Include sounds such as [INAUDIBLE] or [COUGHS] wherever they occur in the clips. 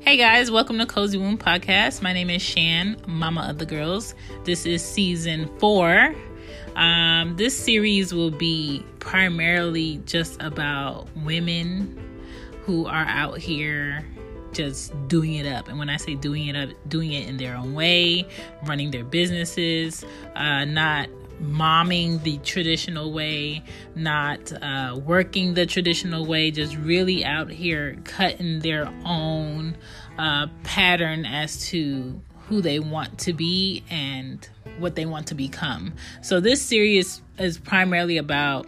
Hey guys, welcome to Cozy Womb Podcast. My name is Shan, Mama of the Girls. This is season four. Um, this series will be primarily just about women who are out here just doing it up. And when I say doing it up, doing it in their own way, running their businesses, uh, not momming the traditional way, not uh, working the traditional way, just really out here cutting their own uh, pattern as to who they want to be and what they want to become. So this series is primarily about,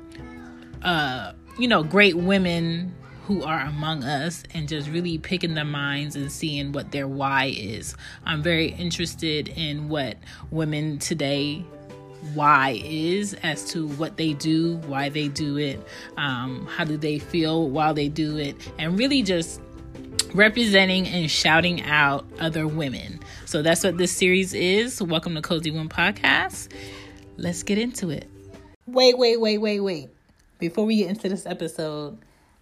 uh, you know, great women who are among us and just really picking their minds and seeing what their why is. I'm very interested in what women today why is as to what they do, why they do it, um, how do they feel while they do it, and really just representing and shouting out other women. So that's what this series is. Welcome to Cozy Womb Podcast. Let's get into it. Wait, wait, wait, wait, wait. Before we get into this episode,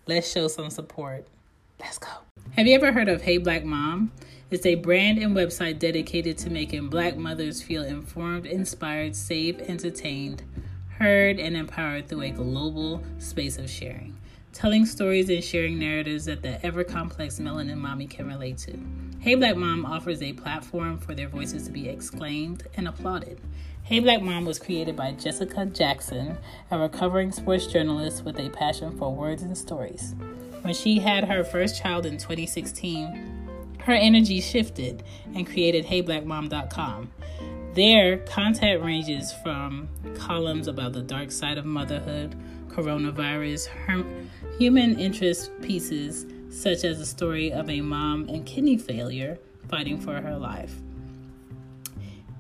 let's show some support. Let's go. Have you ever heard of Hey Black Mom? It's a brand and website dedicated to making black mothers feel informed, inspired, safe, entertained, heard, and empowered through a global space of sharing. Telling stories and sharing narratives that the ever complex melanin mommy can relate to. Hey Black Mom offers a platform for their voices to be exclaimed and applauded. Hey Black Mom was created by Jessica Jackson, a recovering sports journalist with a passion for words and stories. When she had her first child in 2016, her energy shifted and created HeyBlackMom.com. There, content ranges from columns about the dark side of motherhood, coronavirus, human interest pieces such as the story of a mom and kidney failure fighting for her life,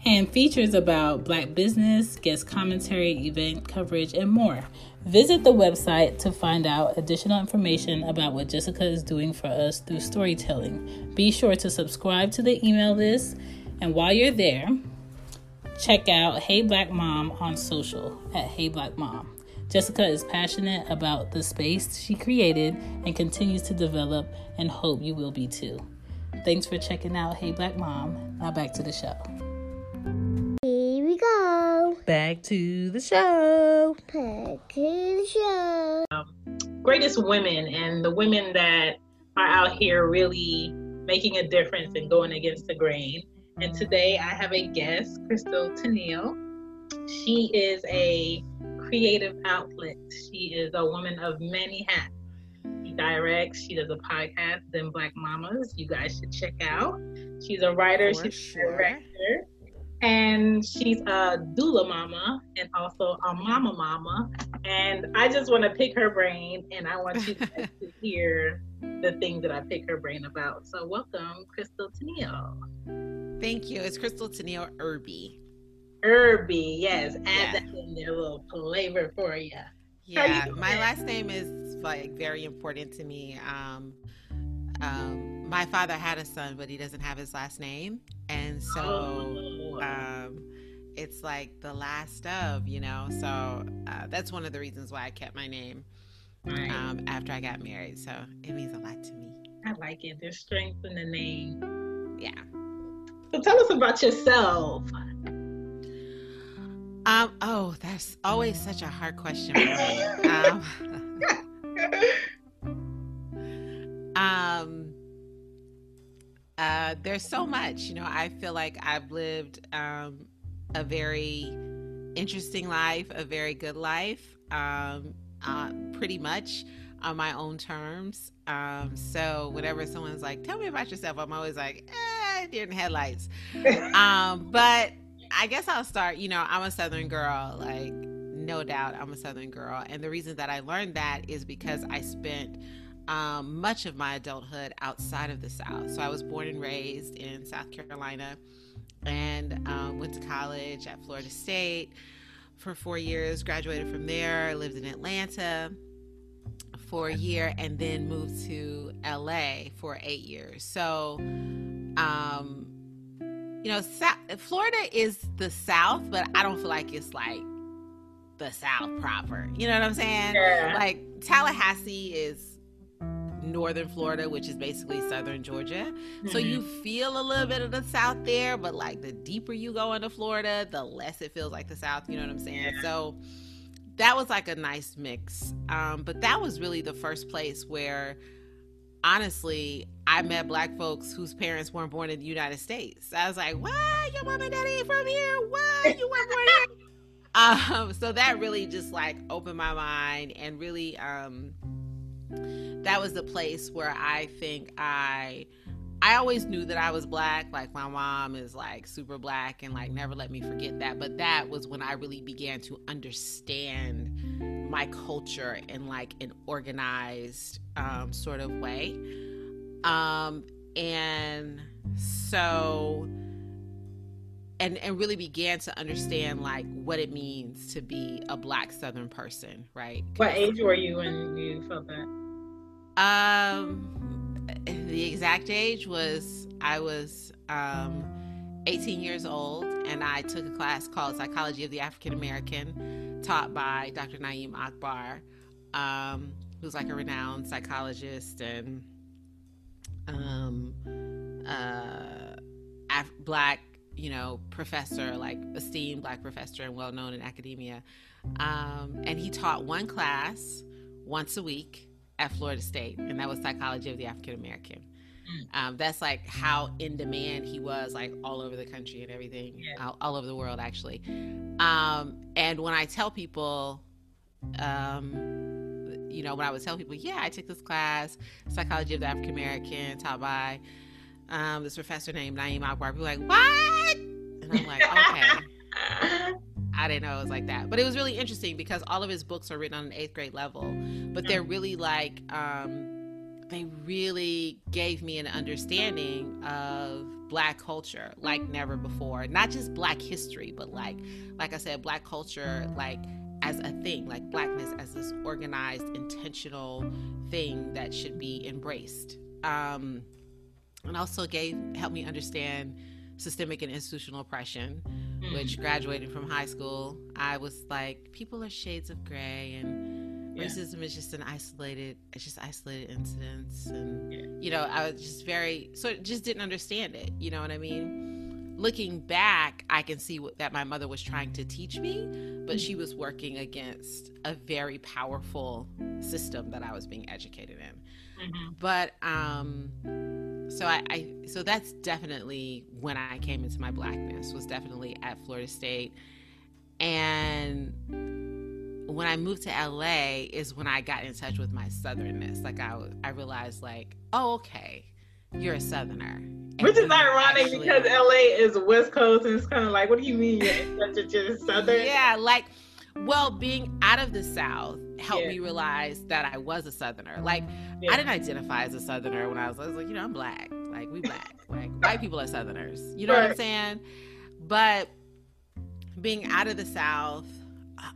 and features about black business, guest commentary, event coverage, and more. Visit the website to find out additional information about what Jessica is doing for us through storytelling. Be sure to subscribe to the email list, and while you're there, check out Hey Black Mom on social at Hey Black Mom. Jessica is passionate about the space she created and continues to develop, and hope you will be too. Thanks for checking out Hey Black Mom. Now back to the show back to the show. Back to the show. Um, greatest women and the women that are out here really making a difference and going against the grain. And today I have a guest, Crystal Tennille. She is a creative outlet. She is a woman of many hats. She directs, she does a podcast, Then Black Mamas. You guys should check out. She's a writer, For she's sure. a director and she's a doula mama and also a mama mama. And I just want to pick her brain, and I want you [LAUGHS] to hear the things that I pick her brain about. So, welcome, Crystal Tennille. Thank you. It's Crystal Tennille Irby. Irby, yes. Add yeah. that in there, a little flavor for you. Yeah, you my last name is like very important to me. Um, um, my father had a son, but he doesn't have his last name, and so oh. um, it's like the last of, you know. So uh, that's one of the reasons why I kept my name um, after I got married. So it means a lot to me. I like it. There's strength in the name. Yeah. So tell us about yourself. Um. Oh, that's always such a hard question for me. [LAUGHS] um Uh, there's so much, you know. I feel like I've lived um, a very interesting life, a very good life, um, uh, pretty much on my own terms. Um, so whenever someone's like, "Tell me about yourself," I'm always like, "Eh, deer in the headlights." [LAUGHS] um, but I guess I'll start. You know, I'm a Southern girl, like no doubt, I'm a Southern girl, and the reason that I learned that is because I spent um, much of my adulthood outside of the South. So I was born and raised in South Carolina, and um, went to college at Florida State for four years. Graduated from there. Lived in Atlanta for a year and then moved to LA for eight years. So, um, you know, Florida is the South, but I don't feel like it's like the South proper. You know what I'm saying? Yeah. Like Tallahassee is northern Florida, which is basically southern Georgia. Mm-hmm. So you feel a little bit of the South there, but like the deeper you go into Florida, the less it feels like the South. You know what I'm saying? Yeah. So that was like a nice mix. Um, but that was really the first place where honestly, I met black folks whose parents weren't born in the United States. I was like, what? Your mom and daddy ain't from here? What? You weren't born here? [LAUGHS] um, so that really just like opened my mind and really um, that was the place where I think I I always knew that I was black. Like my mom is like super black and like never let me forget that. But that was when I really began to understand my culture in like an organized um, sort of way. Um, and so and and really began to understand like what it means to be a black southern person, right? What age were you when you felt that? Um the exact age was I was um, 18 years old, and I took a class called Psychology of the African American, taught by Dr. Na'im Akbar, um, who's like a renowned psychologist and um, uh, Af- black, you know, professor, like esteemed black professor and well known in academia. Um, and he taught one class once a week at Florida State, and that was psychology of the African American. Mm. Um, that's like how in demand he was, like all over the country and everything, yeah. all, all, over the world, actually. Um, and when I tell people, um, you know, when I would tell people, yeah, I took this class, psychology of the African American, taught by um, this professor named Na'im Akbar, people like, what? And I'm like, [LAUGHS] okay. I didn't know it was like that. But it was really interesting because all of his books are written on an eighth grade level, but they're really like, um, they really gave me an understanding of black culture like never before. Not just black history, but like, like I said, black culture, like as a thing, like blackness as this organized, intentional thing that should be embraced. Um, and also gave helped me understand systemic and institutional oppression which mm-hmm. graduating from high school, I was like, people are shades of gray and yeah. racism is just an isolated, it's just isolated incidents. And, yeah. you know, I was just very, so just didn't understand it. You know what I mean? Looking back, I can see what, that my mother was trying to teach me, but she was working against a very powerful system that I was being educated in. Mm-hmm. But, um, so I, I, so that's definitely when I came into my blackness was definitely at Florida State, and when I moved to LA is when I got in touch with my southernness. Like I I realized like oh okay, you're a southerner. Which is ironic actually, because LA is West Coast and it's kind of like what do you mean you're just southern? Yeah, like well being out of the South helped yeah. me realize that I was a Southerner. Like yeah. I didn't identify as a Southerner when I was, I was like, you know, I'm black. Like we black. like [LAUGHS] white people are Southerners. You know right. what I'm saying? But being out of the South,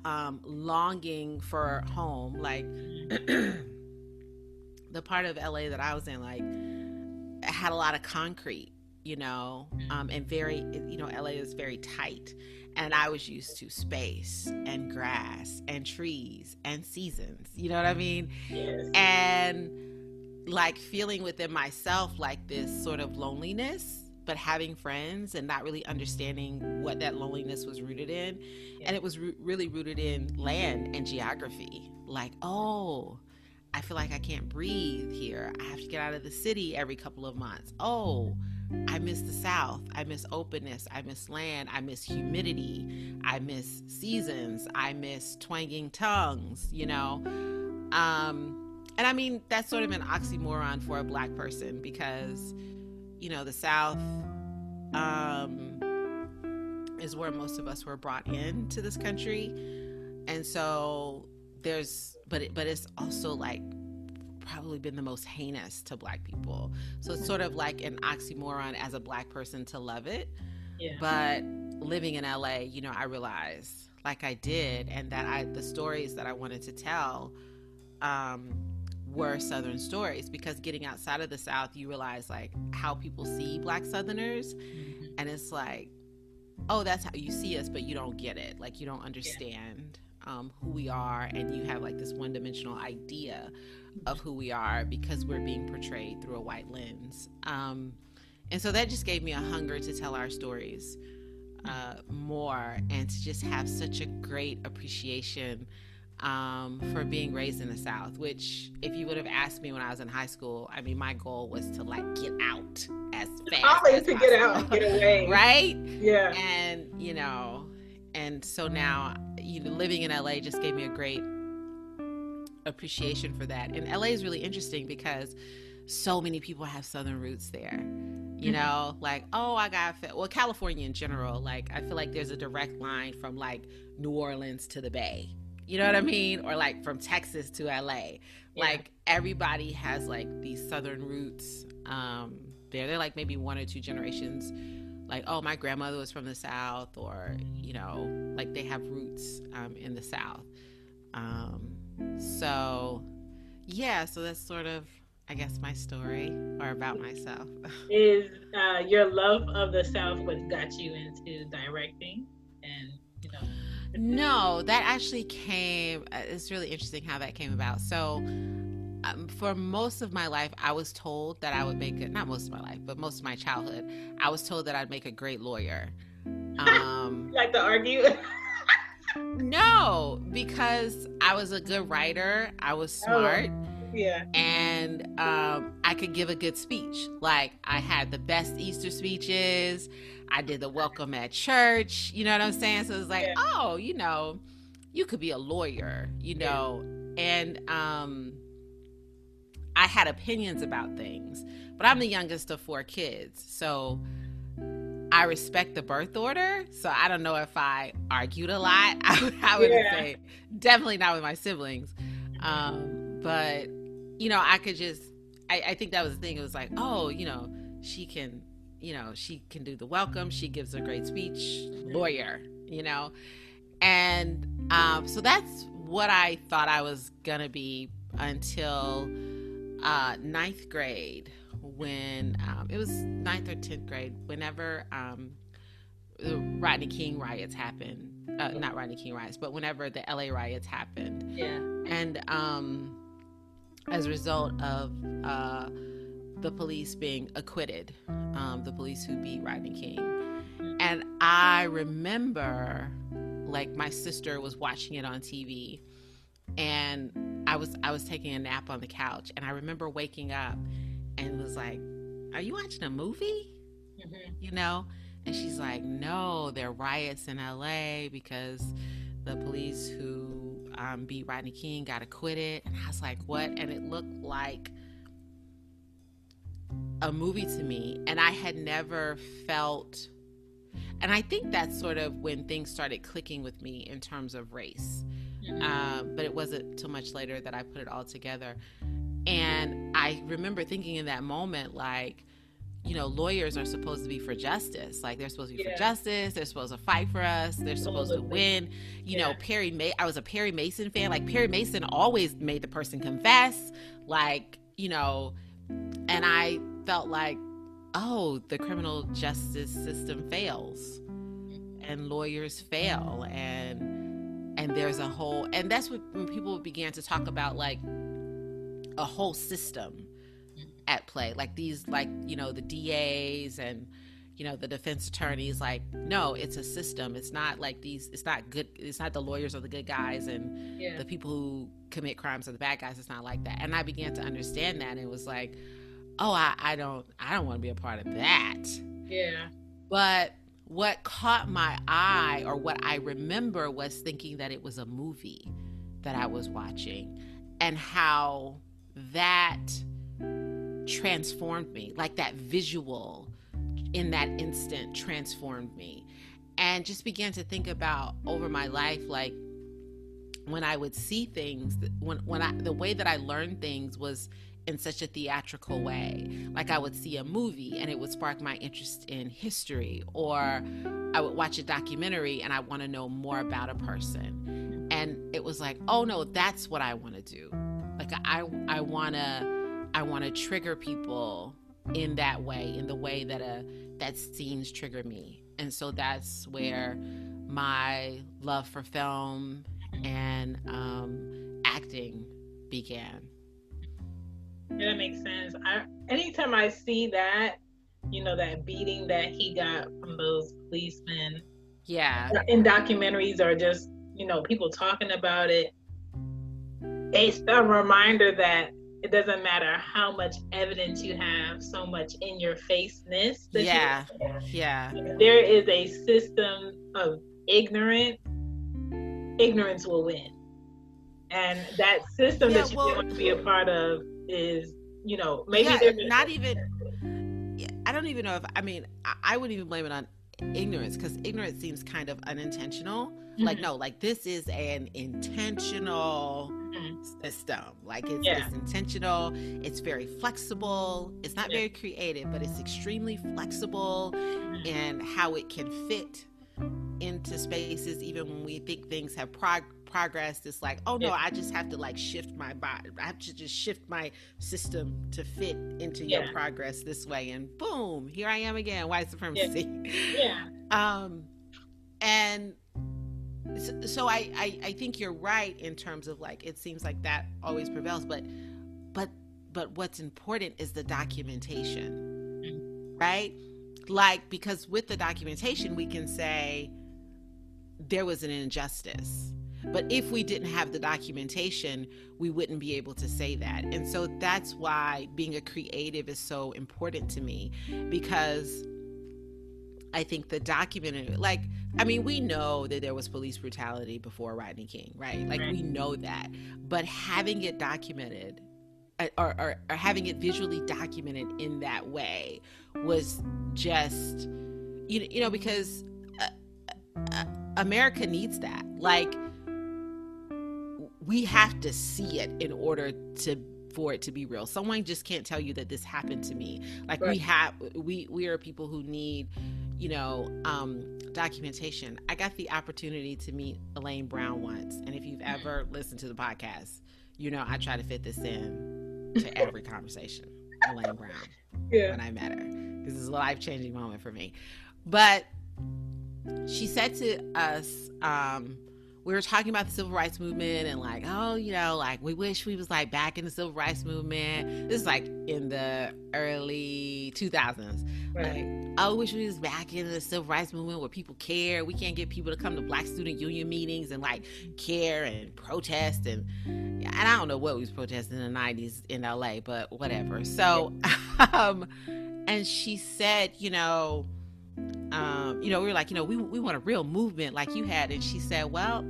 um, longing for home, like [CLEARS THROAT] the part of LA that I was in, like had a lot of concrete, you know, um, and very, you know, LA is very tight and I was used to space and grass and trees and seasons. You know what I mean? Yes. And like feeling within myself like this sort of loneliness, but having friends and not really understanding what that loneliness was rooted in. And it was really rooted in land and geography. Like, oh, I feel like I can't breathe here. I have to get out of the city every couple of months. Oh, I miss the South. I miss openness. I miss land. I miss humidity. I miss seasons. I miss twanging tongues, you know? Um, and I mean, that's sort of an oxymoron for a black person because, you know, the South um, is where most of us were brought into this country. And so there's, but, it, but it's also like probably been the most heinous to black people. So it's sort of like an oxymoron as a black person to love it. Yeah. But living in LA, you know, I realized like I did and that I the stories that I wanted to tell um were southern stories because getting outside of the south you realize like how people see black southerners Mhm. and it's like oh that's how you see us but you don't get it like you don't understand um, who we are and you have like this one-dimensional idea of who we are because we're being portrayed through a white lens um, and so that just gave me a hunger to tell our stories uh, more and to just have such a great appreciation um, for being raised in the South, which, if you would have asked me when I was in high school, I mean, my goal was to like get out as fast Always to get out, get away. [LAUGHS] right? Yeah. And you know, and so now, you know, living in LA just gave me a great appreciation for that. And LA is really interesting because so many people have Southern roots there. You know, like, oh, I got, well, California in general, like, I feel like there's a direct line from like New Orleans to the Bay. You know what I mean? Or like from Texas to LA. Like, everybody has like these Southern roots um, there. They're like maybe one or two generations. Like, oh, my grandmother was from the South, or, you know, like they have roots um, in the South. Um, so, yeah, so that's sort of, I guess, my story or about myself. [LAUGHS] Is uh, your love of the South what got you into directing? And, you know, No, that actually came. uh, It's really interesting how that came about. So, um, for most of my life, I was told that I would make it. Not most of my life, but most of my childhood, I was told that I'd make a great lawyer. [LAUGHS] Um, you like to argue? [LAUGHS] no, because I was a good writer. I was smart. yeah. and um, I could give a good speech. Like I had the best Easter speeches. I did the welcome at church. You know what I'm saying? So it's like, Yeah. oh, you know, you could be a lawyer. You know, and um, I had opinions about things, but I'm the youngest of four kids, so. I respect the birth order, so I don't know if I argued a lot. [LAUGHS] I would, I would Yeah. say definitely not with my siblings, um, but you know, I could just, I, I think that was the thing. It was like, oh, you know, she can, you know, she can do the welcome. She gives a great speech, lawyer, you know. And um, so that's what I thought I was going to be until uh, ninth grade when um, it was ninth or 10th grade, whenever um, the Rodney King riots happened. Uh, not Rodney King riots, but whenever the LA riots happened Yeah. and um, as a result of uh, the police being acquitted, um, the police who beat Rodney King. And I remember, like, my sister was watching it on TV, and I was I was taking a nap on the couch, and I remember waking up and was like, "Are you watching a movie?" Mhm. you know? And she's like, no, there are riots in LA because the police who um, beat Rodney King got acquitted. And I was like, what? And it looked like a movie to me. And I had never felt, and I think that's sort of when things started clicking with me in terms of race. Mhm. Um, but it wasn't too much later that I put it all together. And I remember thinking in that moment, like, you know, lawyers are supposed to be for justice. Like they're supposed to be Yeah. for justice. They're supposed to fight for us. They're supposed to win. You know, Perry Ma- I was a Perry Mason fan. Like Perry Mason always made the person confess. Like, you know, and I felt like, oh, the criminal justice system fails. And lawyers fail and and there's a whole and that's what when people began to talk about like a whole system at play like these like you know the DAs and you know the defense attorneys like no it's a system it's not like these it's not good it's not the lawyers are the good guys and Yeah. the people who commit crimes are the bad guys it's not like that and i began to understand that and it was like oh, I, I don't I don't want to be a part of that. Yeah. But what caught my eye or what I remember was thinking that it was a movie that I was watching and how that transformed me. Like that visual in that instant transformed me. And just began to think about over my life like when I would see things when when I the way that I learned things was in such a theatrical way. Like I would see a movie and it would spark my interest in history, or I would watch a documentary and I want to know more about a person. And it was like, oh no, that's what I want to do. Like I I wanna I wanna trigger people in that way, in the way that a that scenes trigger me. And so that's where my love for film and um, acting began. Yeah, that makes sense. I anytime I see that, you know, that beating that he got from those policemen. Yeah. In documentaries or just, you know, people talking about it. It's a reminder that it doesn't matter how much evidence you have, so much in your faceness. Yeah. Yeah. There is a system of ignorance. Ignorance will win. And that system yeah, that you well, want to be a part of is you know maybe yeah, not even i don't even know if i mean i, I wouldn't even blame it on ignorance because ignorance seems kind of unintentional mm-hmm. like no like this is an intentional mm-hmm. system like it's, yeah. it's, intentional it's very flexible it's not yeah. very creative but it's extremely flexible mm-hmm. in how it can fit into spaces even when we think things have prog- progress it's like oh no i just have to like shift my body i have to just shift my system to fit into yeah. your progress this way and boom here i am again white supremacy yeah, yeah. [LAUGHS] um and so, I, I i think you're right in terms of like it seems like that always prevails but but but what's important is the documentation right like because with the documentation we can say there was an injustice but if we didn't have the documentation, we wouldn't be able to say that. And so that's why being a creative is so important to me because I think the documented, like, I mean, we know that there was police brutality before Rodney King, right? Like, we know that. But having it documented, uh, or, or, or, having it visually documented in that way was just, you, you know, because uh, uh, America needs that. Like, we have to see it in order to for it to be real. Someone just can't tell you that this happened to me. Like right. we have we we are people who need, you know, um documentation. I got the opportunity to meet Elaine Brown once, and if you've ever listened to the podcast, you know I try to fit this in to every conversation. Elaine Brown. Yeah. When I met her. This is a life changing moment for me. But she said to us, um, we were talking about the civil rights movement and like, oh, you know, like we wish we was like back in the civil rights movement. This is like in the early 2000s. Right. Like, I wish we was back in the civil rights movement where people care. We can't get people to come to Black Student Union meetings and like care and protest and and I don't know what we was protesting in the 90s in LA, but whatever. So, [LAUGHS] um, and she said, you know um, you know, we were like, you know, we, we want a real movement like you had. And she said, well,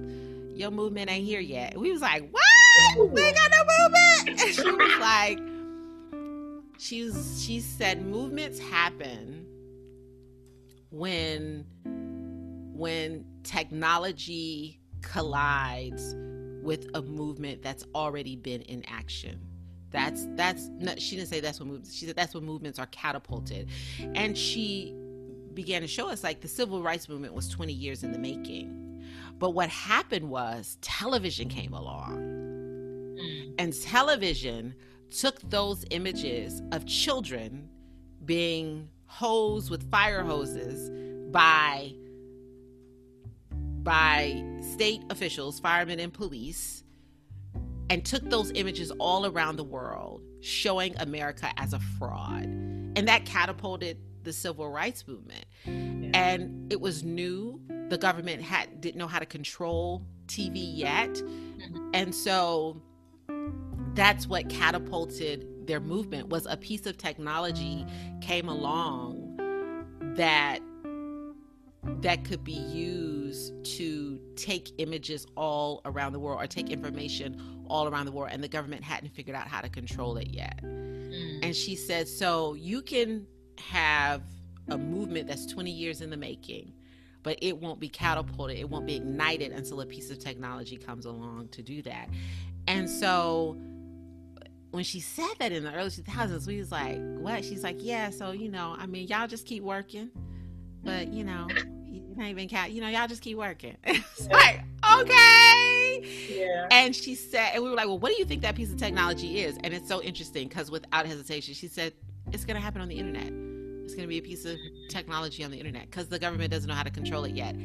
your movement ain't here yet. And we was like, what? We got no movement. [LAUGHS] And she was like, she was, she said, movements happen when, when technology collides with a movement that's already been in action. That's that's she didn't say that's what movements. She said that's when movements are catapulted, and she began to show us like the civil rights movement was 20 years in the making. But what happened was television came along. Mm. And television took those images of children being hosed with fire hoses by by state officials, firemen and police, and took those images all around the world, showing America as a fraud. And that catapulted the civil rights movement. And it was new. The government had didn't know how to control TV yet. Mm-hmm. And so that's what catapulted their movement was a piece of technology came along that that could be used to take images all around the world or take information all around the world and the government hadn't figured out how to control it yet mm. and she said so you can have a movement that's 20 years in the making but it won't be catapulted it won't be ignited until a piece of technology comes along to do that and so when she said that in the early 2000s we was like what she's like yeah so you know i mean y'all just keep working but you know not even count. You know, y'all just keep working. [LAUGHS] it's like, okay. Yeah. And she said, and we were like, well, what do you think that piece of technology is? And it's so interesting because without hesitation, she said, it's going to happen on the internet. Going to be a piece of technology on the internet because the government doesn't know how to control it yet.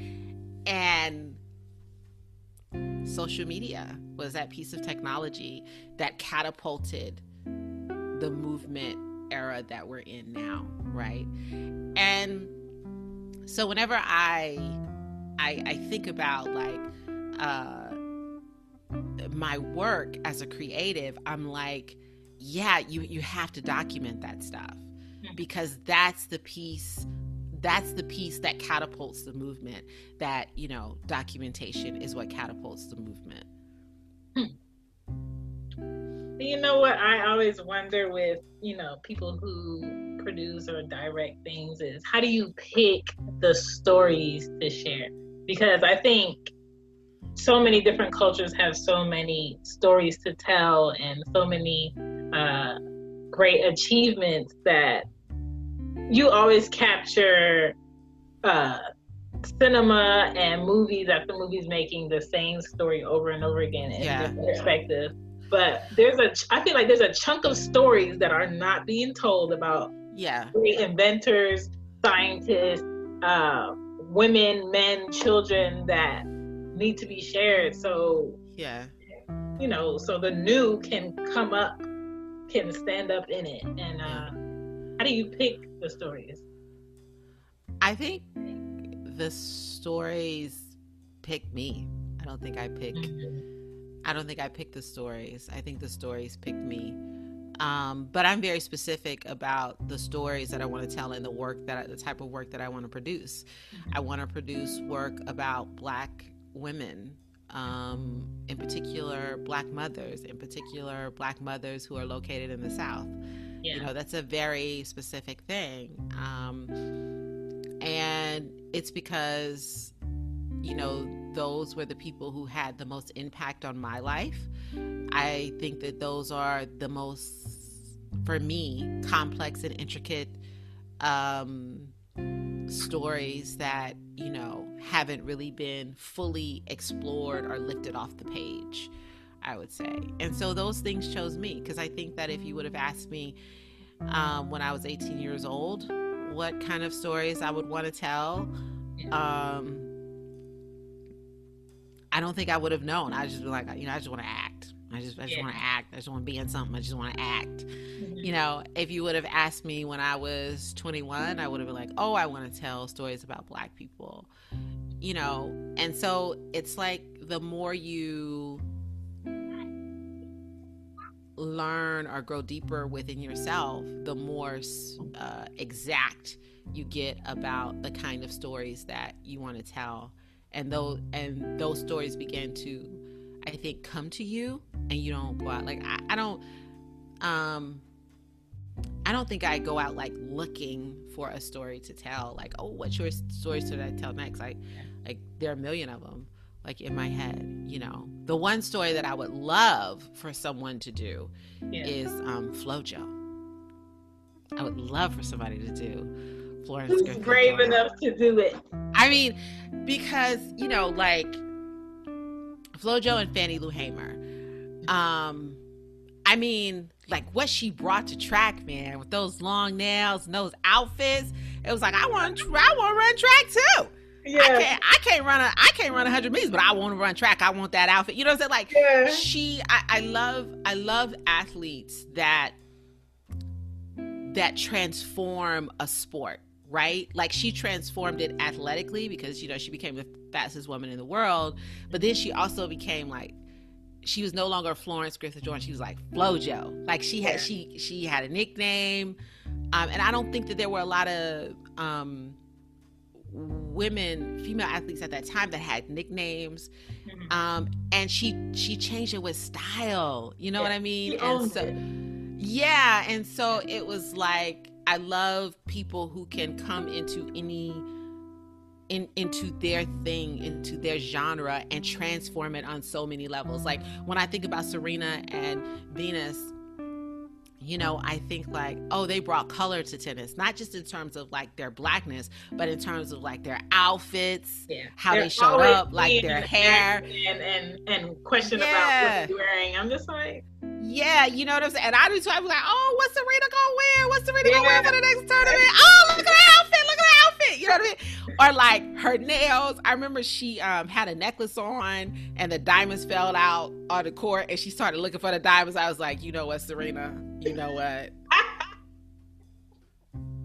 And social media was that piece of technology that catapulted the movement era that we're in now, right? And so whenever I I, I think about like uh, my work as a creative, I'm like, yeah, you you have to document that stuff. Because that's the piece that's the piece that catapults the movement that you know documentation is what catapults the movement. You know what? I always wonder with you know people who produce or direct things is how do you pick the stories to share? Because I think so many different cultures have so many stories to tell and so many uh, great achievements that you always capture uh, cinema and movies after movies making the same story over and over again in yeah. different perspective. But there's a, I feel like there's a chunk of stories that are not being told about yeah great inventors scientists uh, women men children that need to be shared so yeah you know so the new can come up can stand up in it and uh how do you pick the stories i think the stories pick me i don't think i pick mm-hmm. i don't think i pick the stories i think the stories pick me um, but I'm very specific about the stories that I want to tell and the work that I, the type of work that I want to produce. I want to produce work about Black women, um, in particular Black mothers, in particular Black mothers who are located in the South. Yeah. You know, that's a very specific thing, um, and it's because you know those were the people who had the most impact on my life. I think that those are the most, for me, complex and intricate um, stories that, you know, haven't really been fully explored or lifted off the page, I would say. And so those things chose me because I think that if you would have asked me um, when I was 18 years old what kind of stories I would want to tell, um, I don't think I would have known. I just be like, you know, I just want to act. I just, I just yeah. want to act. I just want to be in something. I just want to act. Mm-hmm. You know, if you would have asked me when I was 21, I would have been like, oh, I want to tell stories about Black people. You know, and so it's like the more you learn or grow deeper within yourself, the more uh, exact you get about the kind of stories that you want to tell and those and those stories begin to i think come to you and you don't go out like i, I don't um I don't think I go out like looking for a story to tell. Like, oh, what's your story should I tell next? Like, like there are a million of them, like in my head. You know, the one story that I would love for someone to do yeah. is um, FloJo. I would love for somebody to do Florence. Who's brave enough to do it? I mean, because you know, like FloJo and Fannie Lou Hamer. Um, I mean, like what she brought to track, man, with those long nails and those outfits. It was like I want, I want to run track too. Yeah. I can't I can't run a I can't run a hundred meters, but I want to run track. I want that outfit. You know what I'm saying? Like yeah. she I, I love I love athletes that that transform a sport right? Like she transformed it athletically because you know she became the fastest woman in the world, but then she also became like she was no longer Florence Griffith Joyner. She was like FloJo. Like she had Yeah. she she had a nickname, um, and I don't think that there were a lot of um, women, female athletes at that time that had nicknames. Mhm. Um, and she she changed it with style. You know what I mean? She and so it. yeah, and so it was like I love people who can come into any in into their thing, into their genre and transform it on so many levels. Like when I think about Serena and Venus, you know, I think like, oh, they brought color to tennis, not just in terms of like their blackness, but in terms of like their outfits, Yeah. how They're they showed up, like their hair. and and and question Yeah. about what they're wearing. I'm just like, Yeah, you know what I'm saying? And I do too. I'm like, oh, what's Serena gonna wear? What's Serena gonna wear for the next tournament? Oh, look at her outfit. Look at her outfit. You know what I mean? Or like her nails. I remember she um, had a necklace on and the diamonds fell out on the court and she started looking for the diamonds. I was like, you know what, Serena? You know what?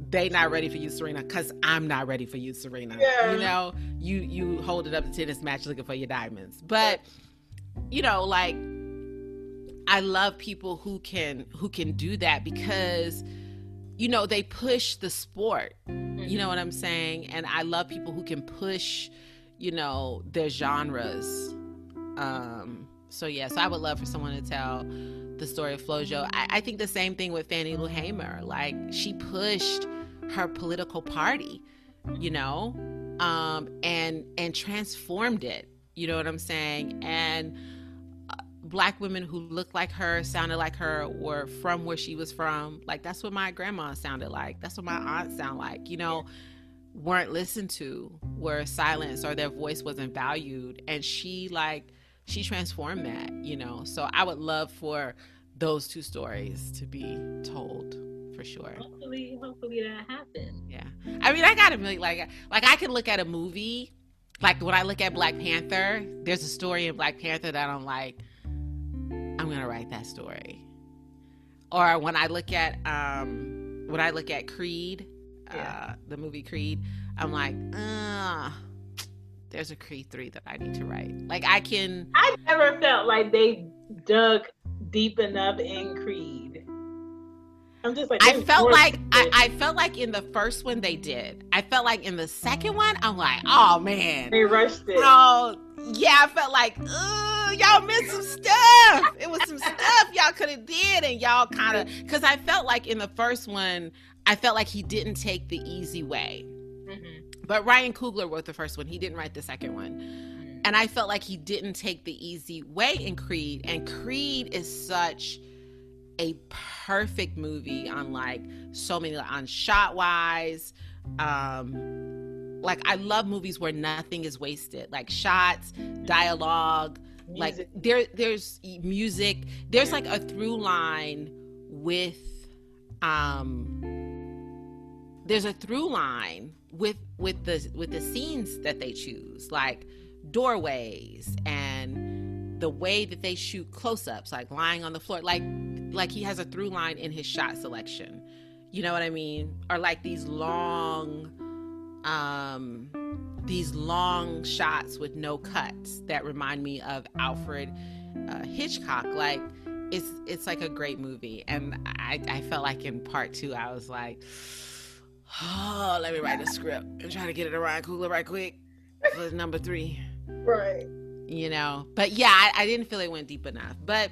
They not ready for you, Serena, because I'm not ready for you, Serena. Yeah. You know, you you holding up the tennis match looking for your diamonds. But you know, like I love people who can who can do that because you know they push the sport. You know what I'm saying? And I love people who can push, you know, their genres. Um so yes, I would love for someone to tell the story of Flojo. I, I think the same thing with Fannie Lou Hamer. Like she pushed her political party, you know, um, and and transformed it. You know what I'm saying? And black women who looked like her, sounded like her, were from where she was from. Like that's what my grandma sounded like. That's what my aunt sound like. You know, weren't listened to, were silenced, or their voice wasn't valued. And she like she transformed that. You know, so I would love for those two stories to be told for sure. hopefully, hopefully that happens. Yeah. I mean, I got to really like like I can look at a movie like when I look at Black Panther, there's a story in Black Panther that I'm like I'm going to write that story. Or when I look at um when I look at Creed, Yeah. uh the movie Creed, I'm like, uh there's a Creed 3 that I need to write. Like I can I never felt like they dug deep enough in Creed. I'm just like I felt like I. I felt like in the first one they did. I felt like in the second one, I'm like, oh man. they rushed it. Oh, yeah, I felt like, uh, y'all missed some stuff. It was some stuff y'all could have did, and y'all kind of, [LAUGHS] because I felt like in the first one, I felt like he didn't take the easy way. Mhm. But Ryan Coogler wrote the first one. He didn't write the second one. And I felt like he didn't take the easy way in Creed. And Creed is such a perfect movie on like so many on shot wise. Um like I love movies where nothing is wasted. Like shots, dialogue, like there there's music. There's like a through line with um there's a through line with with the with the scenes that they choose like doorways and the way that they shoot close-ups like lying on the floor like like he has a through line in his shot selection. You know what i mean? Or like these long um these long shots with no cuts that remind me of alfred uh, hitchcock. Like it's it's like a great movie. And i i felt like in part two i was like oh let me write a script and try to get it around Coogler right quick. For number three. Right. you know? But yeah I, I didn't feel it went deep enough. But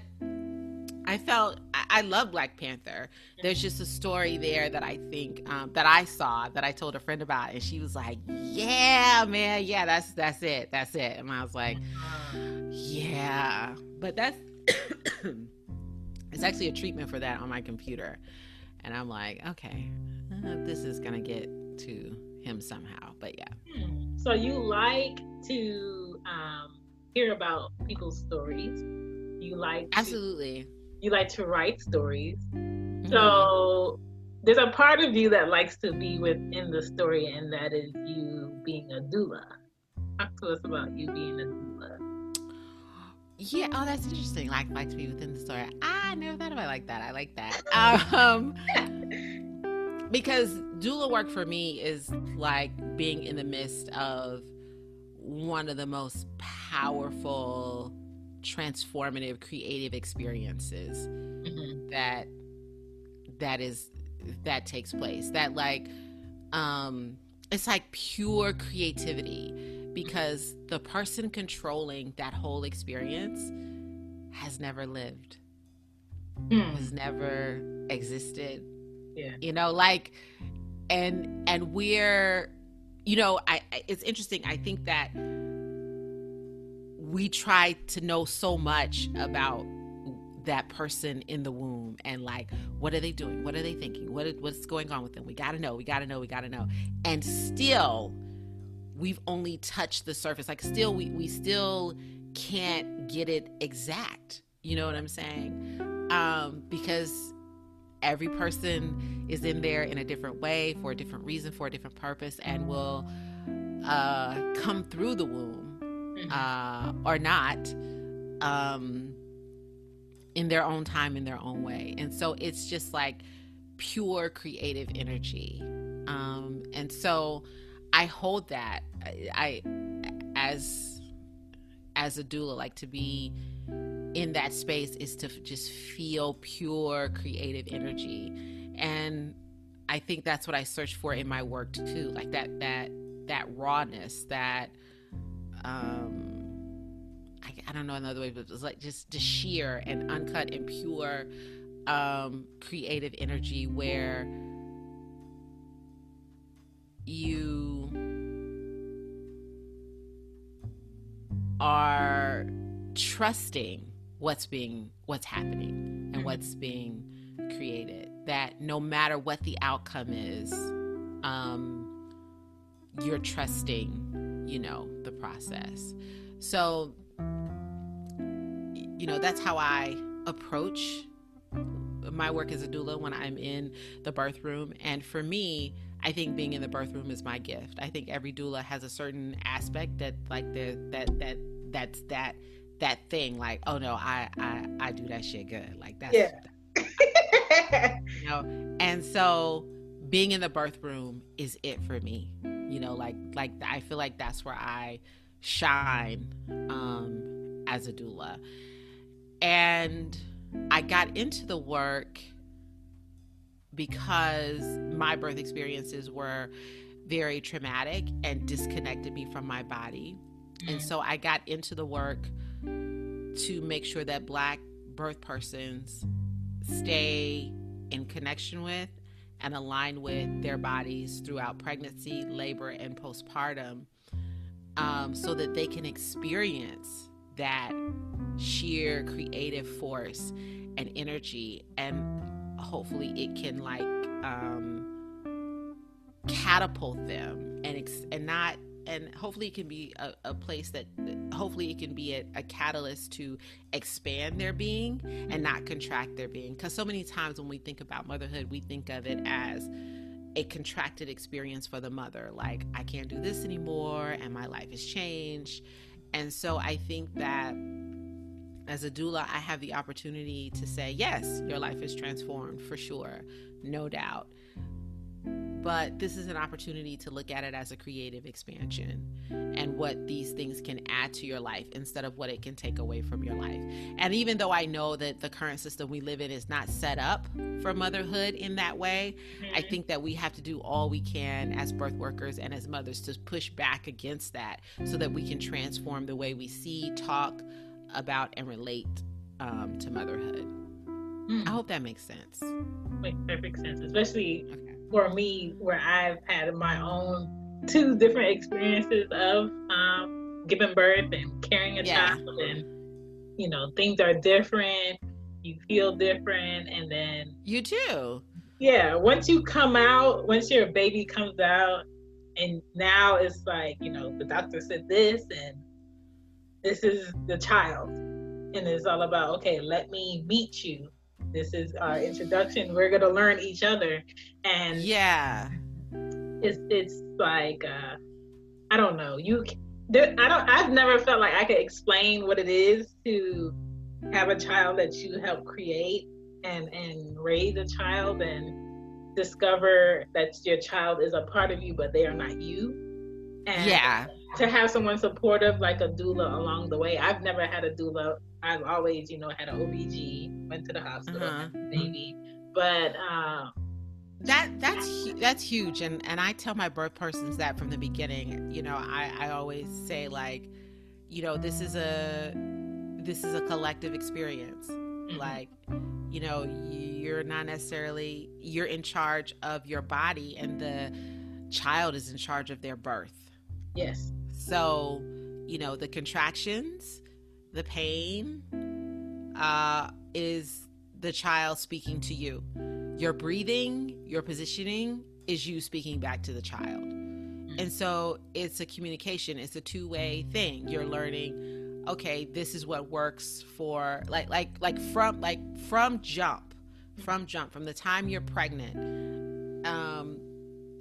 i felt i, I love black panther. There's just a story there that i think um, that i saw that i told a friend about and she was like yeah man yeah that's that's it that's it. And i was like yeah. But that's [COUGHS] it's actually a treatment for that on my computer. And i'm like okay uh, this is gonna get to him somehow. But yeah. So you like to um, hear about people's stories. You like to, absolutely you like to write stories. Mhm. So there's a part of you that likes to be within the story, and that is you being a doula. Talk to us about you being a doula. Yeah. Oh, that's interesting. Like, like to be within the story. I never thought about it like that. I like that. [LAUGHS] Um, because doula work for me is like being in the midst of one of the most powerful transformative creative experiences mm-hmm. that that is that takes place that like um it's like pure creativity because the person controlling that whole experience has never lived mm. has never existed yeah you know like and and we're you know i it's interesting i think that we try to know so much about that person in the womb and like what are they doing? What are they thinking? What is, what's going on with them? We got to know we got to know we got to know. And still we've only touched the surface. Like still we we still can't get it exact. You know what i'm saying? Um because every person is in there in a different way for a different reason for a different purpose and will uh come through the womb. Uh, or not um, in their own time, in their own way. And so it's just like pure creative energy. Um, and so I hold that. I, I as as a doula, like to be in that space is to just feel pure creative energy and i think that's what i search for in my work too like that that that rawness that um I, I don't know another way but it's like just the sheer and uncut and pure um creative energy where you are trusting what's being what's happening and what's being created. That no matter what the outcome is um you're trusting you know the process. So, you know, that's how I approach my work as a doula when I'm in the birth room. And for me, I think being in the birth room is my gift. I think every doula has a certain aspect that like the that that that's that that thing like oh no I I I do that shit good like that's yeah. [LAUGHS] you know and so being in the birth room is it for me you know like like i feel like that's where i shine um as a doula. And i got into the work because my birth experiences were very traumatic and disconnected me from my body. And so i got into the work to make sure that black birth persons stay in connection with and align with their bodies throughout pregnancy, labor, and postpartum um, so that they can experience that sheer creative force and energy. And hopefully it can like um, catapult them and ex- and not and hopefully it can be a, a place that hopefully it can be a, a, catalyst to expand their being and not contract their being. Because so many times when we think about motherhood we think of it as a contracted experience for the mother. Like i can't do this anymore and my life has changed. And so i think that as a doula i have the opportunity to say yes your life is transformed for sure. No doubt but this is an opportunity to look at it as a creative expansion and what these things can add to your life instead of what it can take away from your life. And even though I know that the current system we live in is not set up for motherhood in that way, mm-hmm. I think that we have to do all we can as birth workers and as mothers to push back against that so that we can transform the way we see, talk about, and relate um, to motherhood. Mm. I hope that makes sense. Makes perfect sense, especially okay for me where I've had my own two different experiences of um, giving birth and carrying a yeah. child and you know things are different you feel different and then you too yeah once you come out once your baby comes out and now it's like you know the doctor said this and this is the child and it's all about okay let me meet you this is our introduction. We're gonna learn each other, and yeah, it's it's like uh, I don't know. You, there, I don't. I've never felt like I could explain what it is to have a child that you help create and and raise a child and discover that your child is a part of you, but they are not you. And yeah. To have someone supportive like a doula along the way. I've never had a doula. I've always, you know, had an OBG, went to the hospital, uh-huh. baby. But uh, that that's that's huge, and and I tell my birth persons that from the beginning. You know, I I always say like, you know, this is a this is a collective experience. Mm-hmm. Like, you know, you're not necessarily you're in charge of your body, and the child is in charge of their birth. Yes. So, you know, the contractions, the pain, uh, is the child speaking to you. Your breathing, your positioning is you speaking back to the child. Mm-hmm. And so it's a communication, it's a two way thing. You're learning, okay, this is what works for like like like from like from jump, from jump, from the time you're pregnant. Um,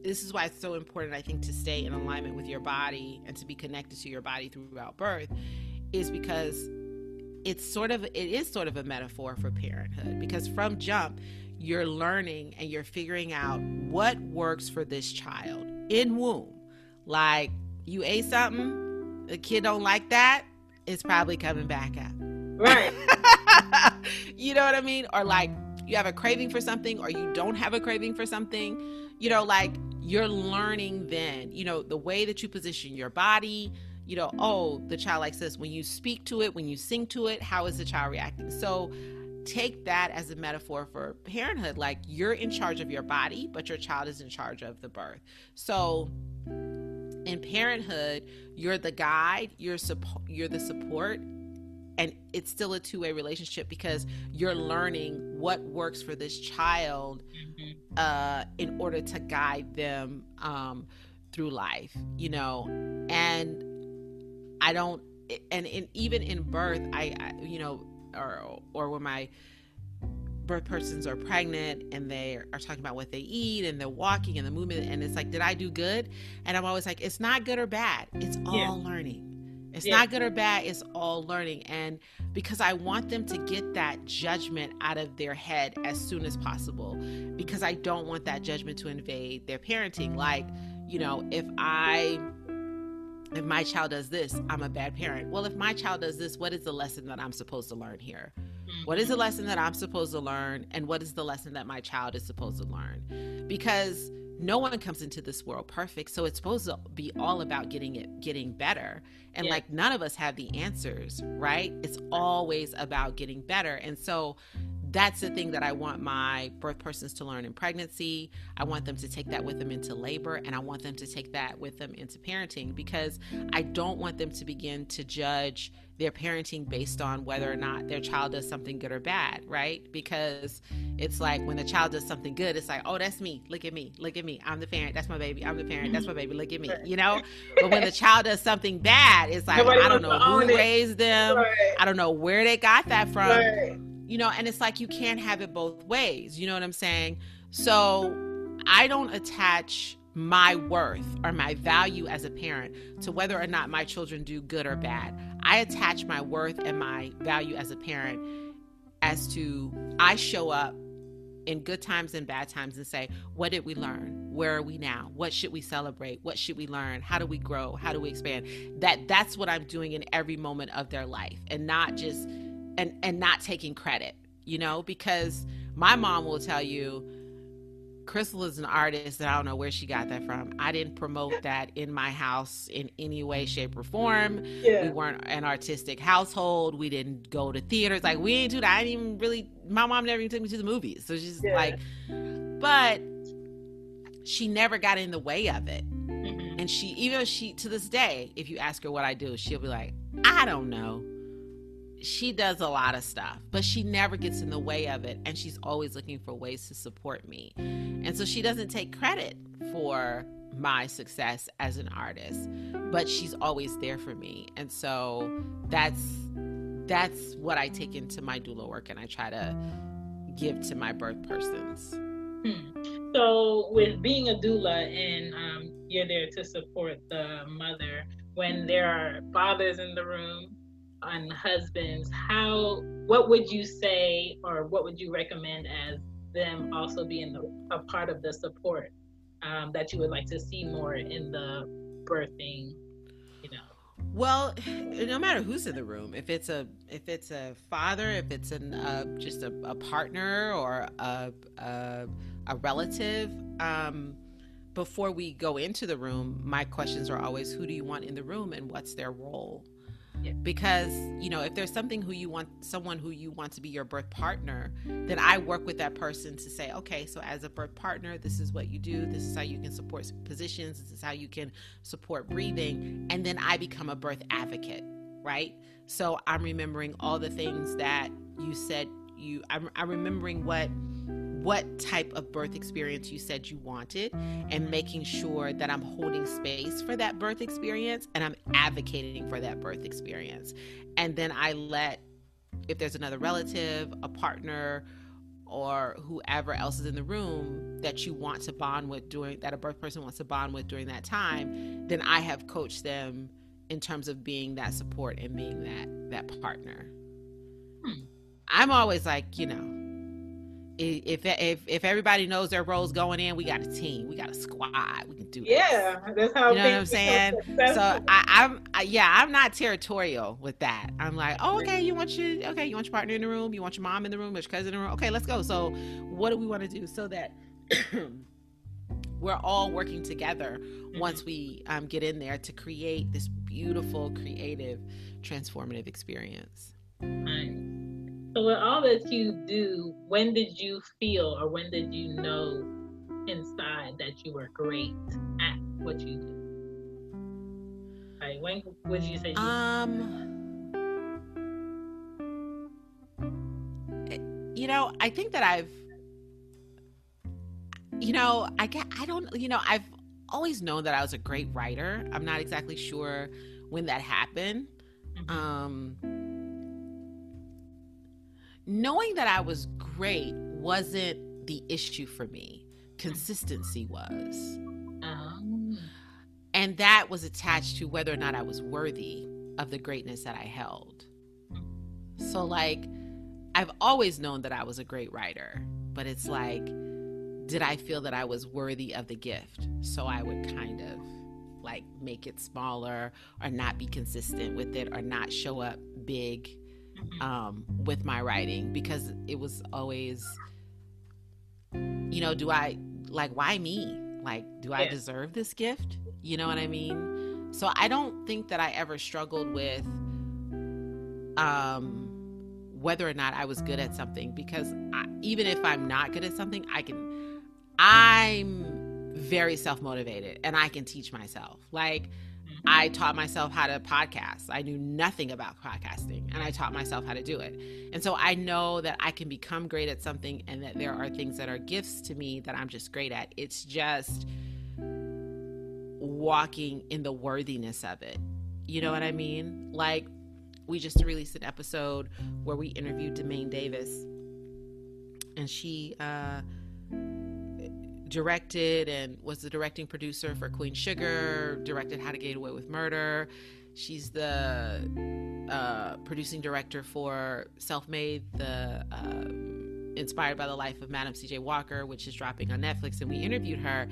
this is why it's so important, I think, to stay in alignment with your body and to be connected to your body throughout birth, is because it's sort of it is sort of a metaphor for parenthood because from jump you're learning and you're figuring out what works for this child in womb. Like you ate something the kid don't like that it's probably coming back up right. [LAUGHS] You know what i mean? Or like you have a craving for something or you don't have a craving for something you know like you're learning then, you know, the way that you position your body, you know, oh, the child likes this. When you speak to it, when you sing to it, how is the child reacting? So take that as a metaphor for parenthood. Like you're in charge of your body, but your child is in charge of the birth. So in parenthood, you're the guide, you're support, you're the support, and it's still a two-way relationship because you're learning what works for this child mm-hmm. uh, in order to guide them um, through life you know and i don't and, and even in birth I, I you know or or when my birth persons are pregnant and they are talking about what they eat and they're walking and the movement and it's like did i do good and i'm always like it's not good or bad it's all yeah. learning it's yeah. not good or bad, it's all learning. And because I want them to get that judgment out of their head as soon as possible, because I don't want that judgment to invade their parenting. Like, you know, if I if my child does this, I'm a bad parent. Well, if my child does this, what is the lesson that I'm supposed to learn here? Mm-hmm. What is the lesson that I'm supposed to learn? And what is the lesson that my child is supposed to learn? Because no one comes into this world perfect so it's supposed to be all about getting it getting better and yeah. like none of us have the answers right it's always about getting better and so that's the thing that I want my birth persons to learn in pregnancy. I want them to take that with them into labor, and I want them to take that with them into parenting because I don't want them to begin to judge their parenting based on whether or not their child does something good or bad, right? Because it's like when the child does something good, it's like, oh, that's me. Look at me. Look at me. I'm the parent. That's my baby. I'm the parent. That's my baby. Look at me. You know? But when the [LAUGHS] child does something bad, it's like, Nobody I don't know who raised them. Right. I don't know where they got that from. Right. You know, and it's like you can't have it both ways. You know what I'm saying? So I don't attach my worth or my value as a parent to whether or not my children do good or bad. I attach my worth and my value as a parent as to I show up in good times and bad times and say, what did we learn? Where are we now? What should we celebrate? What should we learn? How do we grow? How do we expand? That that's what I'm doing in every moment of their life and not just and and not taking credit, you know, because my mom will tell you Crystal is an artist and I don't know where she got that from. I didn't promote that in my house in any way, shape, or form. Yeah. We weren't an artistic household. We didn't go to theaters. Like we didn't do that. I didn't even really my mom never even took me to the movies. So she's yeah. like but she never got in the way of it. Mm-hmm. And she even she to this day, if you ask her what I do, she'll be like, I don't know she does a lot of stuff, but she never gets in the way of it. And she's always looking for ways to support me. And so she doesn't take credit for my success as an artist, but she's always there for me. And so that's that's what I take into my doula work and I try to give to my birth persons. Hmm. So with being a doula and um, you're there to support the mother when there are fathers in the room on husbands, how what would you say or what would you recommend as them also being a part of the support um, that you would like to see more in the birthing, you know? Well, [SIGHS] no matter who's in the room, if it's a if it's a father, if it's an uh, just a, a partner or a a, a relative, um, before we go into the room, my questions are always, who do you want in the room and what's their role? Because, you know, if there's something who you want, someone who you want to be your birth partner, then I work with that person to say, okay, so as a birth partner, this is what you do. This is how you can support positions. This is how you can support breathing. And then I become a birth advocate, right? So I'm remembering all the things that you said you, I'm, I'm remembering what what type of birth experience you said you wanted and making sure that I'm holding space for that birth experience and I'm advocating for that birth experience. And then I let, if there's another relative, a partner, or whoever else is in the room that you want to bond with during that a birth person wants to bond with during that time, then I have coached them in terms of being that support and being that that partner. Hmm. I'm always like, you know, if if if everybody knows their roles going in, we got a team, we got a squad, we can do. Yeah, that's how. You know what I'm saying? So I, I'm I, yeah, I'm not territorial with that. I'm like, oh, okay, you want your okay, you want your partner in the room, you want your mom in the room, your cousin in the room. Okay, let's go. So what do we want to do so that [CLEARS THROAT] we're all working together mm-hmm. once we um, get in there to create this beautiful, creative, transformative experience. Right. So, with all that you do, when did you feel or when did you know inside that you were great at what you do? Like, when would you say? You um, you know, I think that I've, you know, I get, I don't, you know, I've always known that I was a great writer. I'm not exactly sure when that happened. Mm-hmm. Um, knowing that I was great wasn't the issue for me. Consistency was. Um. And that was attached to whether or not I was worthy of the greatness that I held. So, like, I've always known that I was a great writer, but it's like, did I feel that I was worthy of the gift? So I would kind of like make it smaller or not be consistent with it or not show up big um, with my writing because it was always, you know, do I like why me? Like, do yeah. I deserve this gift? You know what I mean? So I don't think that I ever struggled with um, whether or not I was good at something because I, even if I'm not good at something, I can. I'm very self motivated and I can teach myself. Like I taught myself how to podcast. I knew nothing about podcasting and I taught myself how to do it. And so I know that I can become great at something and that there are things that are gifts to me that I'm just great at. It's just walking in the worthiness of it. You know what I mean? Like we just released an episode where we interviewed DeMane Davis and she uh directed and was the directing producer for Queen Sugar, directed How to Get Away with Murder. She's the uh, producing director for Self Made, the uh, inspired by the life of Madam C.J. Walker, which is dropping on Netflix. And we interviewed her.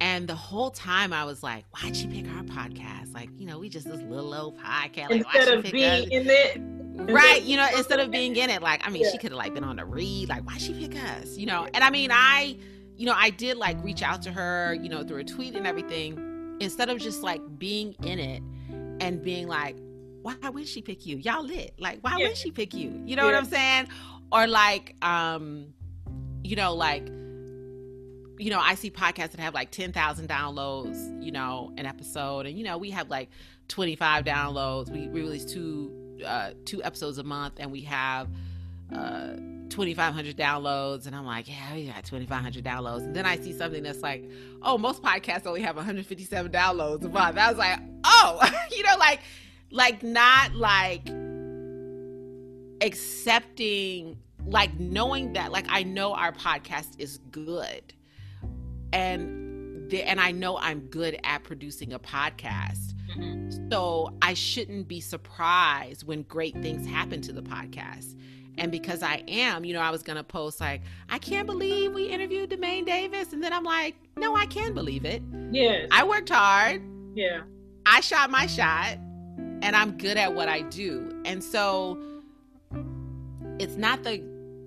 And the whole time I was like, why'd she pick our podcast? Like, you know, we just this little old podcast. Like, instead of being us? in it. Right, you know, instead of being in it, like I mean, yeah. she could have like been on the read, like why she pick us, you know? And I mean, I you know, I did like reach out to her, you know, through a tweet and everything, instead of just like being in it and being like, why would she pick you? Y'all lit. Like, why yeah. would she pick you? You know yeah. what I'm saying? Or like, um, you know, like, you know, I see podcasts that have like 10,000 downloads, you know, an episode. And, you know, we have like 25 downloads. We, we release two, uh, two episodes a month and we have, uh, 2,500 downloads. And I'm like, yeah, we got 2,500 downloads. And then I see something that's like, oh, most podcasts only have 157 downloads a month. I was like, oh, [LAUGHS] you know, like, like not like accepting, like knowing that, like, I know our podcast is good. And, the, and I know I'm good at producing a podcast. Mm-hmm. So I shouldn't be surprised when great things happen to the podcast. And because I am, you know, I was going to post like, I can't believe we interviewed DeMane Davis. And then I'm like, no, I can believe it. Yeah. I worked hard. Yeah. I shot my shot. and I'm good at what I do. And so it's not the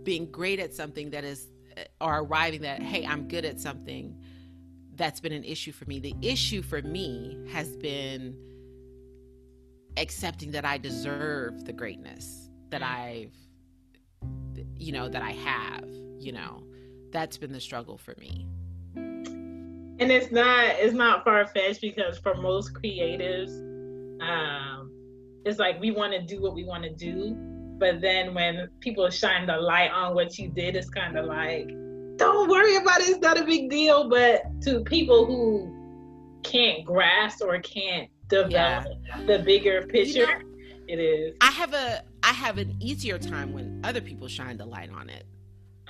being great at something that is uh, or arriving that hey, I'm good at something that's been an issue for me. The issue for me has been accepting that I deserve the greatness that mm. I've you know that I have, you know. That's been the struggle for me. And it's not it's not far fetched because for most creatives, um, it's like we want to do what we want to do, but then when people shine the light on what you did, it's kind of like, don't worry about it. It's not a big deal. But to people who can't grasp or can't develop yeah. the bigger picture, you know, it is. I have a I have an easier time when other people shine the light on it.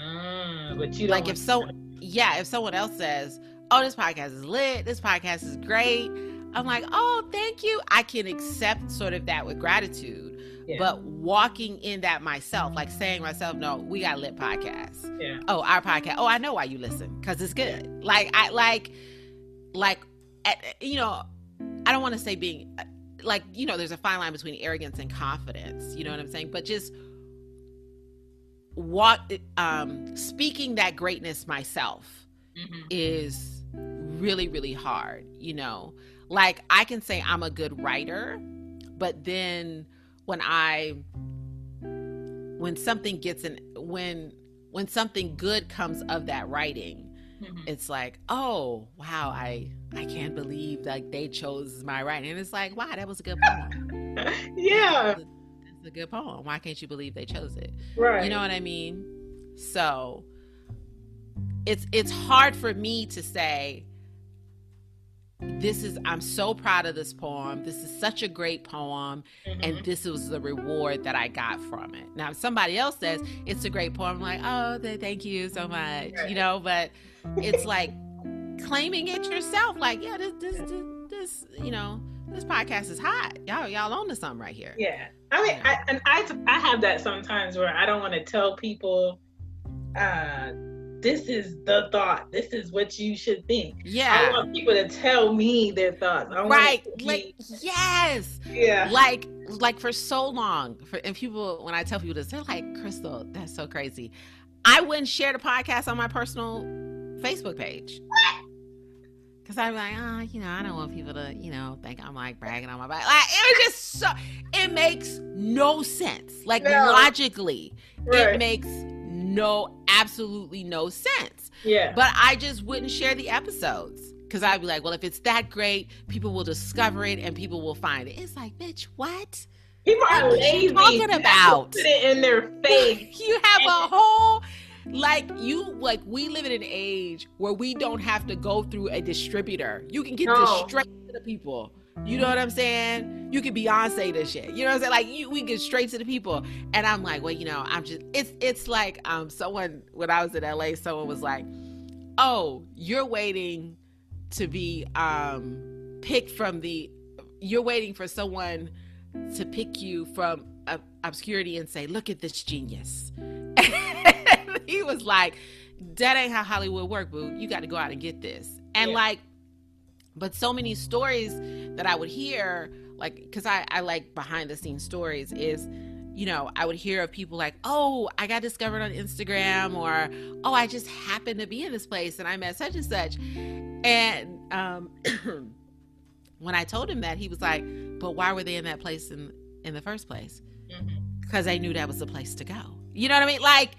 Mm, but you like if so, yeah, if someone else says, "Oh, this podcast is lit. This podcast is great," I'm like, "Oh, thank you." I can accept sort of that with gratitude. Yeah. But walking in that myself, like saying myself, "No, we got lit podcast." Yeah. Oh, our podcast. Oh, I know why you listen because it's good. Like I like, like, you know, I don't want to say being like you know, there's a fine line between arrogance and confidence. You know what I'm saying? But just what um speaking that greatness myself mm-hmm. is really really hard you know like i can say i'm a good writer but then when i when something gets in when when something good comes of that writing mm-hmm. it's like oh wow i i can't believe like they chose my writing and it's like wow that was a good poem [LAUGHS] yeah That's a good poem. Why can't you believe they chose it? Right. You know what I mean? So it's it's hard for me to say this is I'm so proud of this poem. This is such a great poem mm-hmm. and this was the reward that I got from it. Now if somebody else says it's a great poem, I'm like, "Oh, thank you so much." Right. You know, but it's [LAUGHS] like claiming it yourself like, "Yeah, this this this, this you know, this podcast is hot. Y'all, y'all on to something right here. Yeah. I mean, I, and I, I have that sometimes where I don't want to tell people, uh, this is the thought. This is what you should think. Yeah. I want people to tell me their thoughts. right. Like, yes. Yeah. Like, like for so long, for and people when I tell people this, they're like, Crystal, that's so crazy. I wouldn't share the podcast on my personal Facebook page. Cause I'm like, oh, you know, I don't want people to, you know, think I'm like bragging on my back. Like it was just so it makes no sense. Like no. logically, right. it makes no absolutely no sense. Yeah. But I just wouldn't share the episodes. Cause I'd be like, well, if it's that great, people will discover it and people will find it. It's like, bitch, what? People are what lazy. Are talking about put it in their [LAUGHS] face. you have a whole like you like we live in an age where we don't have to go through a distributor. You can get no. this straight to the people. You know what I'm saying? You could Beyonce this shit. You know what I'm saying? Like you, we get straight to the people. And I'm like, well, you know, I'm just it's it's like um someone when I was in LA, someone was like, Oh, you're waiting to be um picked from the you're waiting for someone to pick you from uh, obscurity and say, look at this genius. [LAUGHS] he was like, that ain't how Hollywood work, boo. You got to go out and get this. And yeah. like, but so many stories that I would hear, like, because I, I like behind the scenes stories, is, you know, I would hear of people like, oh, I got discovered on Instagram, or oh, I just happened to be in this place and I met such and such. And um, [CLEARS THROAT] when I told him that, he was like, but why were they in that place in, in the first place? Because mm-hmm. they knew that was the place to go. You know what I mean? Like,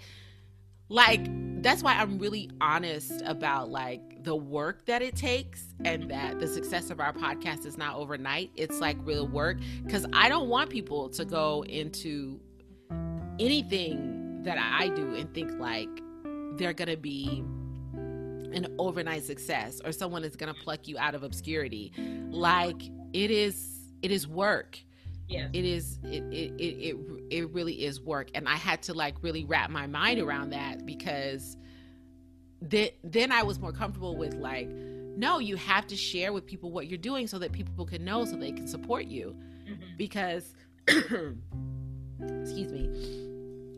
like that's why i'm really honest about like the work that it takes and that the success of our podcast is not overnight it's like real work. Because i don't want people to go into anything that i do and think like they're gonna be an overnight success or someone is gonna pluck you out of obscurity. Like it is it is work. Yes. It is it, it it it it really is work. And I had to like really wrap my mind around that because that then I was more comfortable with like no, you have to share with people what you're doing so that people can know so they can support you. Mm-hmm. Because [CLEARS THROAT] excuse me,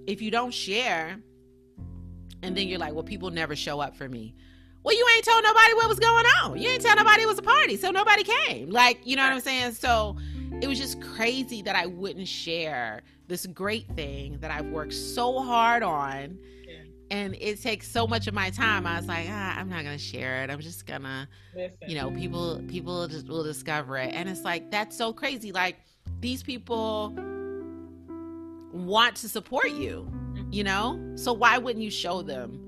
if you don't share and then you're like, well, people never show up for me. Well, you ain't told nobody what was going on. You ain't tell nobody it was a party, so nobody came. Like, you know what I'm saying? So it was just crazy that I wouldn't share this great thing that I've worked so hard on. And it takes so much of my time. I was like, ah, I'm not gonna share it. I'm just gonna, Listen. you know, people people just will discover it. And it's like that's so crazy. Like these people want to support you, you know? So why wouldn't you show them,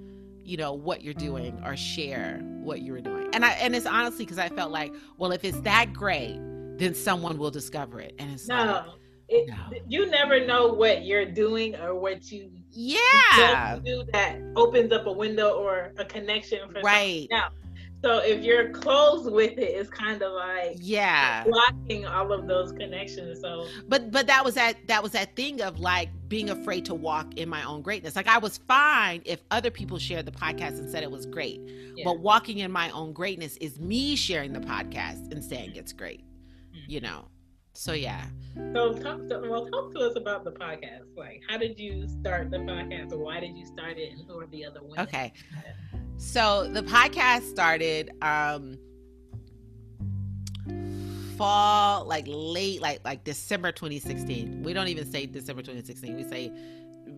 you know, what you're doing or share what you were doing? And I and it's honestly because I felt like, well, if it's that great, then someone will discover it. And it's like, It, No. You never know what you're doing or what you yeah, do that opens up a window or a connection for right, else. So if you're closed with it, it's kind of like yeah. blocking all of those connections. So But but that was that that was that thing of like being afraid to walk in my own greatness. Like I was fine if other people shared the podcast and said it was great, yeah. but walking in my own greatness is me sharing the podcast and saying it's great. Mm-hmm. You know. So yeah. So talk to well talk to us about the podcast. Like how did you start the podcast or why did you start it and who are the other women? Okay. So the podcast started um fall like late like like December 2016. We don't even say December 2016. We say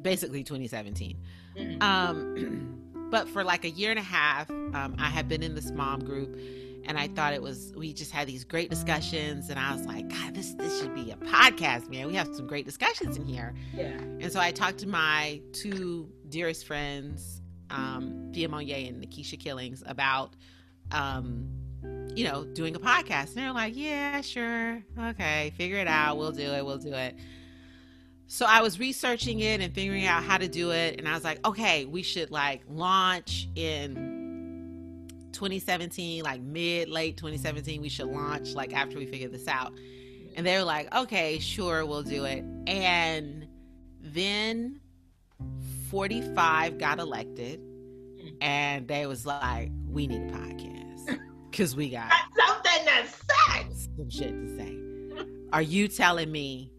basically 2017. Mhm. Um [CLEARS THROAT] but for like a year and a half, um I had been in this mom group and I thought it was we just had these great discussions and I was like, God, this this should be a podcast, man. We have some great discussions in here. Yeah. And so I talked to my two dearest friends, um, Thea Monyeé and Nikisha Killings, about, um, you know, doing a podcast. And they're like, yeah, sure. Okay, figure it out. We'll do it. We'll do it. So I was researching it and figuring out how to do it. And I was like, okay, we should like launch in 2017, like mid, late 2017. We should launch like after we figure this out. And they were like, okay, sure, we'll do it. And then 45 got elected, and they was like, we need a podcast [LAUGHS] because we got Something that sucks. some shit to say. Are you telling me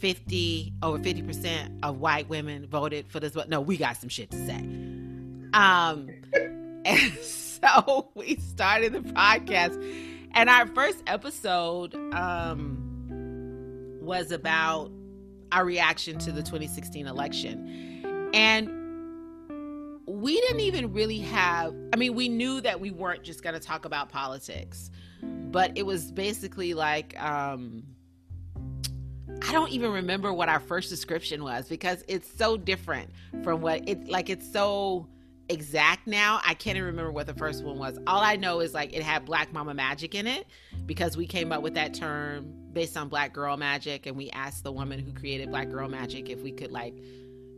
50 over 50% of white women voted for this? No, we got some shit to say. Um, [LAUGHS] [LAUGHS] so we started the podcast, and our first episode um was about our reaction to the 2016 election. And we didn't even really have, I mean, we knew that we weren't just going to talk about politics, but it was basically like, um, I don't even remember what our first description was because it's so different from what it's like, it's so exact now. I can't even remember what the first one was. All I know is like it had Black Mama Magic in it because we came up with that term based on Black Girl Magic and we asked the woman who created Black Girl Magic if we could like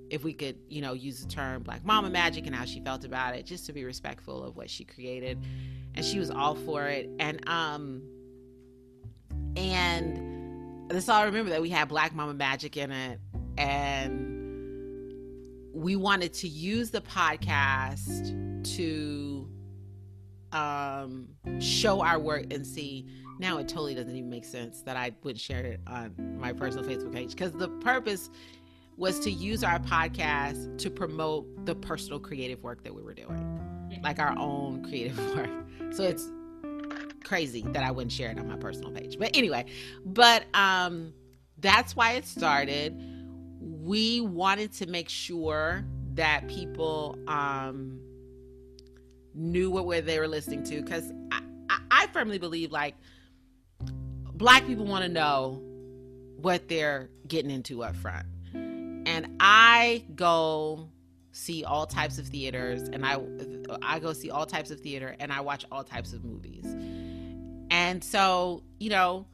if we could, you know, use the term Black Mama Magic and how she felt about it just to be respectful of what she created. And she was all for it. And um and that's all I remember that we had Black Mama Magic in it and we wanted to use the podcast to um show our work and see now it totally doesn't even make sense that I wouldn't share it on my personal Facebook page because the purpose was to use our podcast to promote the personal creative work that we were doing, like our own creative [LAUGHS] work. So it's crazy that I wouldn't share it on my personal page. But anyway, but um that's why it started. We wanted to make sure that people um knew what where they were listening to because I, I, I firmly believe like black people want to know what they're getting into up front and i go see all types of theaters and i i go see all types of theater and i watch all types of movies. And so you know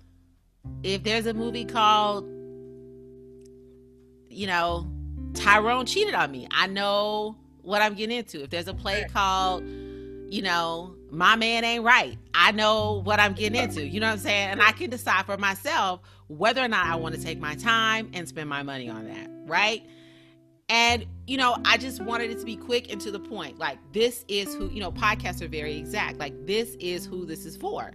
if there's a movie called you know tyrone cheated on me i know what i'm getting into if there's a play called you know, my man ain't right. I know what I'm getting into. You know what I'm saying? And I can decide for myself whether or not I want to take my time and spend my money on that, right? And, you know, I just wanted it to be quick and to the point. Like, this is who, you know, podcasts are very exact. Like, this is who this is for.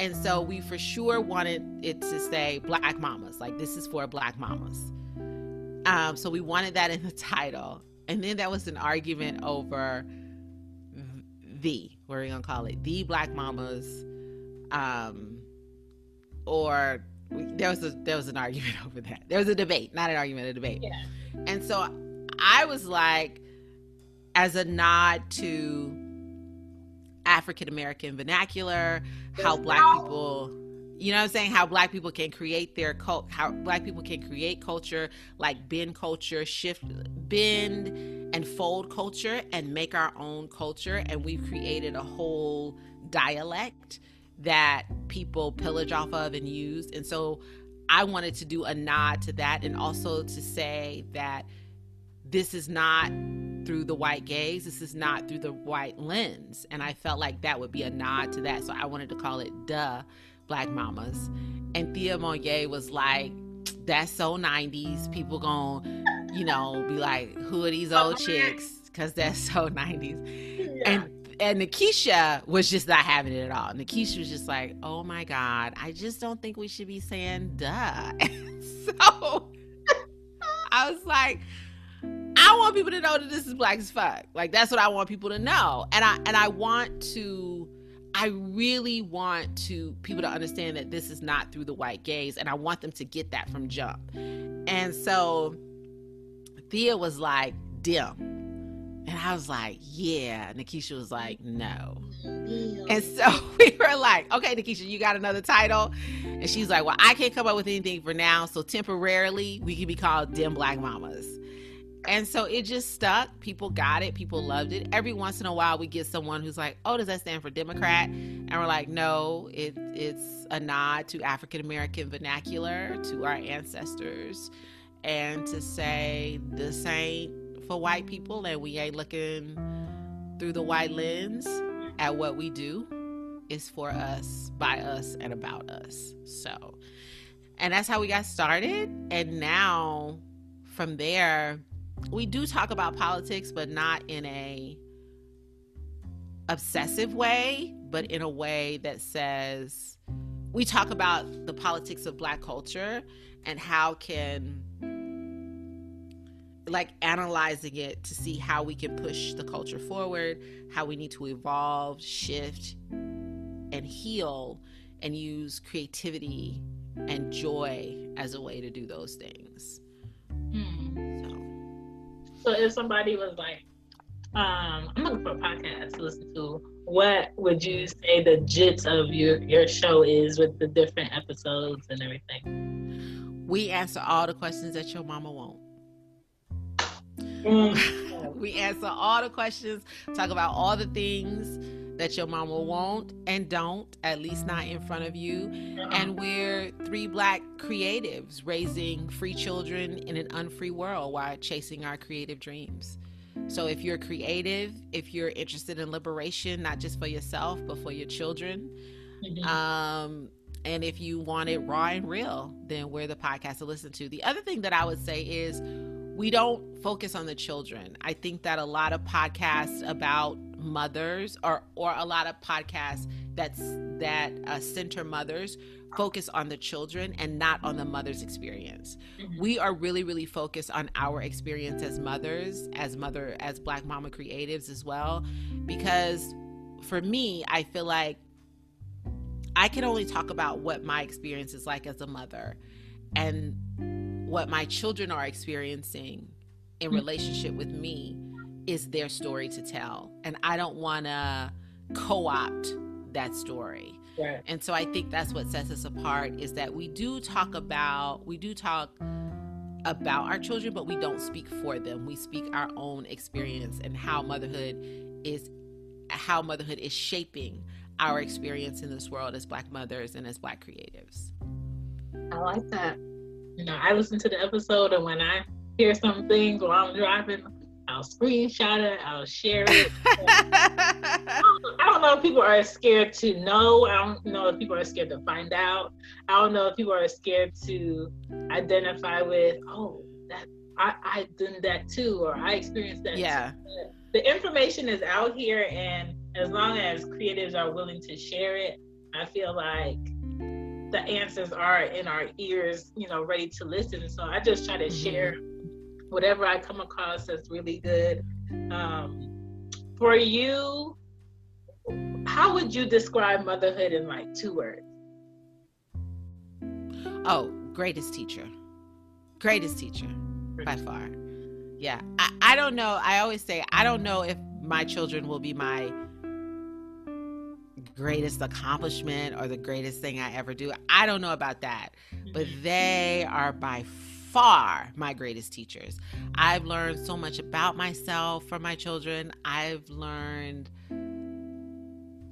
And so we for sure wanted it to say Black Mamas. Like, this is for Black Mamas. Um, so we wanted that in the [LAUGHS] title. And then there was an argument over the what are we gonna call it the black mamas um or We, there was a there was an argument [LAUGHS] over that. There was a debate, not an argument, a debate. Yeah. And so I was like, as a nod to African American vernacular, how black people you know what I'm saying? How black people can create their cult, how black people can create culture, like bend culture, shift, bend and fold culture, and make our own culture. And we've created a whole dialect that people pillage off of and use. And so I wanted to do a nod to that and also to say that this is not through the white gaze, this is not through the white lens. And I felt like that would be a nod to that. So I wanted to call it Duh Black Mamas. And Thea Monyeé was like, that's so 90s. People gonna, you know, be like, who are these old chicks? Because that's so [LAUGHS] 90s. Yeah. And and Nikisha was just not having it at all. Nikisha was just like, oh my God, I just don't think we should be saying duh. And [LAUGHS] so [LAUGHS] I was like, I want people to know that this is black as fuck. Like that's what I want people to know. And I and I want to I really want to people to understand that this is not through the white gaze and I want them to get that from jump. And so Thea was like, dem. And I was like, yeah. Nikisha was like, no. And so [LAUGHS] we were like, okay, Nikisha, you got another title? And she's like, well, I can't come up with anything for now. So temporarily, we can be called Dem Black Mamas. And so it just stuck. People got it. People loved it. Every once in a while, we get someone who's like, "Oh, does that stand for Democrat?" And we're like, "No, it, it's a nod to African American vernacular, to our ancestors, and to say this ain't for white people, and we ain't looking through the white lens at what we do. It's for us, by us, and about us." So, and that's how we got started. And now, from there we do talk about politics, but not in a obsessive way, but in a way that says we talk about the politics of black culture and how can like analyzing it to see how we can push the culture forward, how we need to evolve, shift, and heal, and use creativity and joy as a way to do those things. Mm. So. If somebody was like, um, I'm looking for a podcast to listen to, what would you say the gist of your your show is with the different episodes and everything? We answer all the questions that your mama won't. Mm. [LAUGHS] we answer all the questions, talk about all the things that your mama won't and don't, at least not in front of you. And we're three black creatives raising free children in an unfree world while chasing our creative dreams. So if you're creative, if you're interested in liberation, not just for yourself, but for your children, mm-hmm. um, and if you want it raw and real, then we're the podcast to listen to. The other thing that I would say is we don't focus on the children. I think that a lot of podcasts about mothers or or a lot of podcasts that's that uh, center mothers focus on the children and not on the mother's experience. Mm-hmm. We are really really focused on our experience as mothers, as mother as black mama creatives as well because for me, I feel like I can only talk about what my experience is like as a mother and what my children are experiencing in relationship with me is their story to tell. And I don't want to co opt that story. Right. And so I think that's what sets us apart is that we do talk about, we do talk about our children, but we don't speak for them. We speak our own experience and how motherhood is how motherhood is shaping our experience in this world as black mothers and as black creatives. I like that. You know, I listen to the episode and when I hear some things while I'm driving, I'll screenshot it, I'll share it. [LAUGHS] I, don't, know if people are scared to know. I don't know if people are scared to find out. I don't know if people are scared to identify with, oh, that I, I done that too, or I experienced that. Yeah. Too. The information is out here, and as long as creatives are willing to share it, I feel like the answers are in our ears, you know, ready to listen. So I just try to mm-hmm. share whatever I come across that's really good. Um, for you, how would you describe motherhood in like two words? Oh, greatest teacher. Greatest teacher by far. Yeah. I, I don't know. I always say, I don't know if my children will be my greatest accomplishment or the greatest thing I ever do. I don't know about that. But they are by far my greatest teachers. I've learned so much about myself from my children. I've learned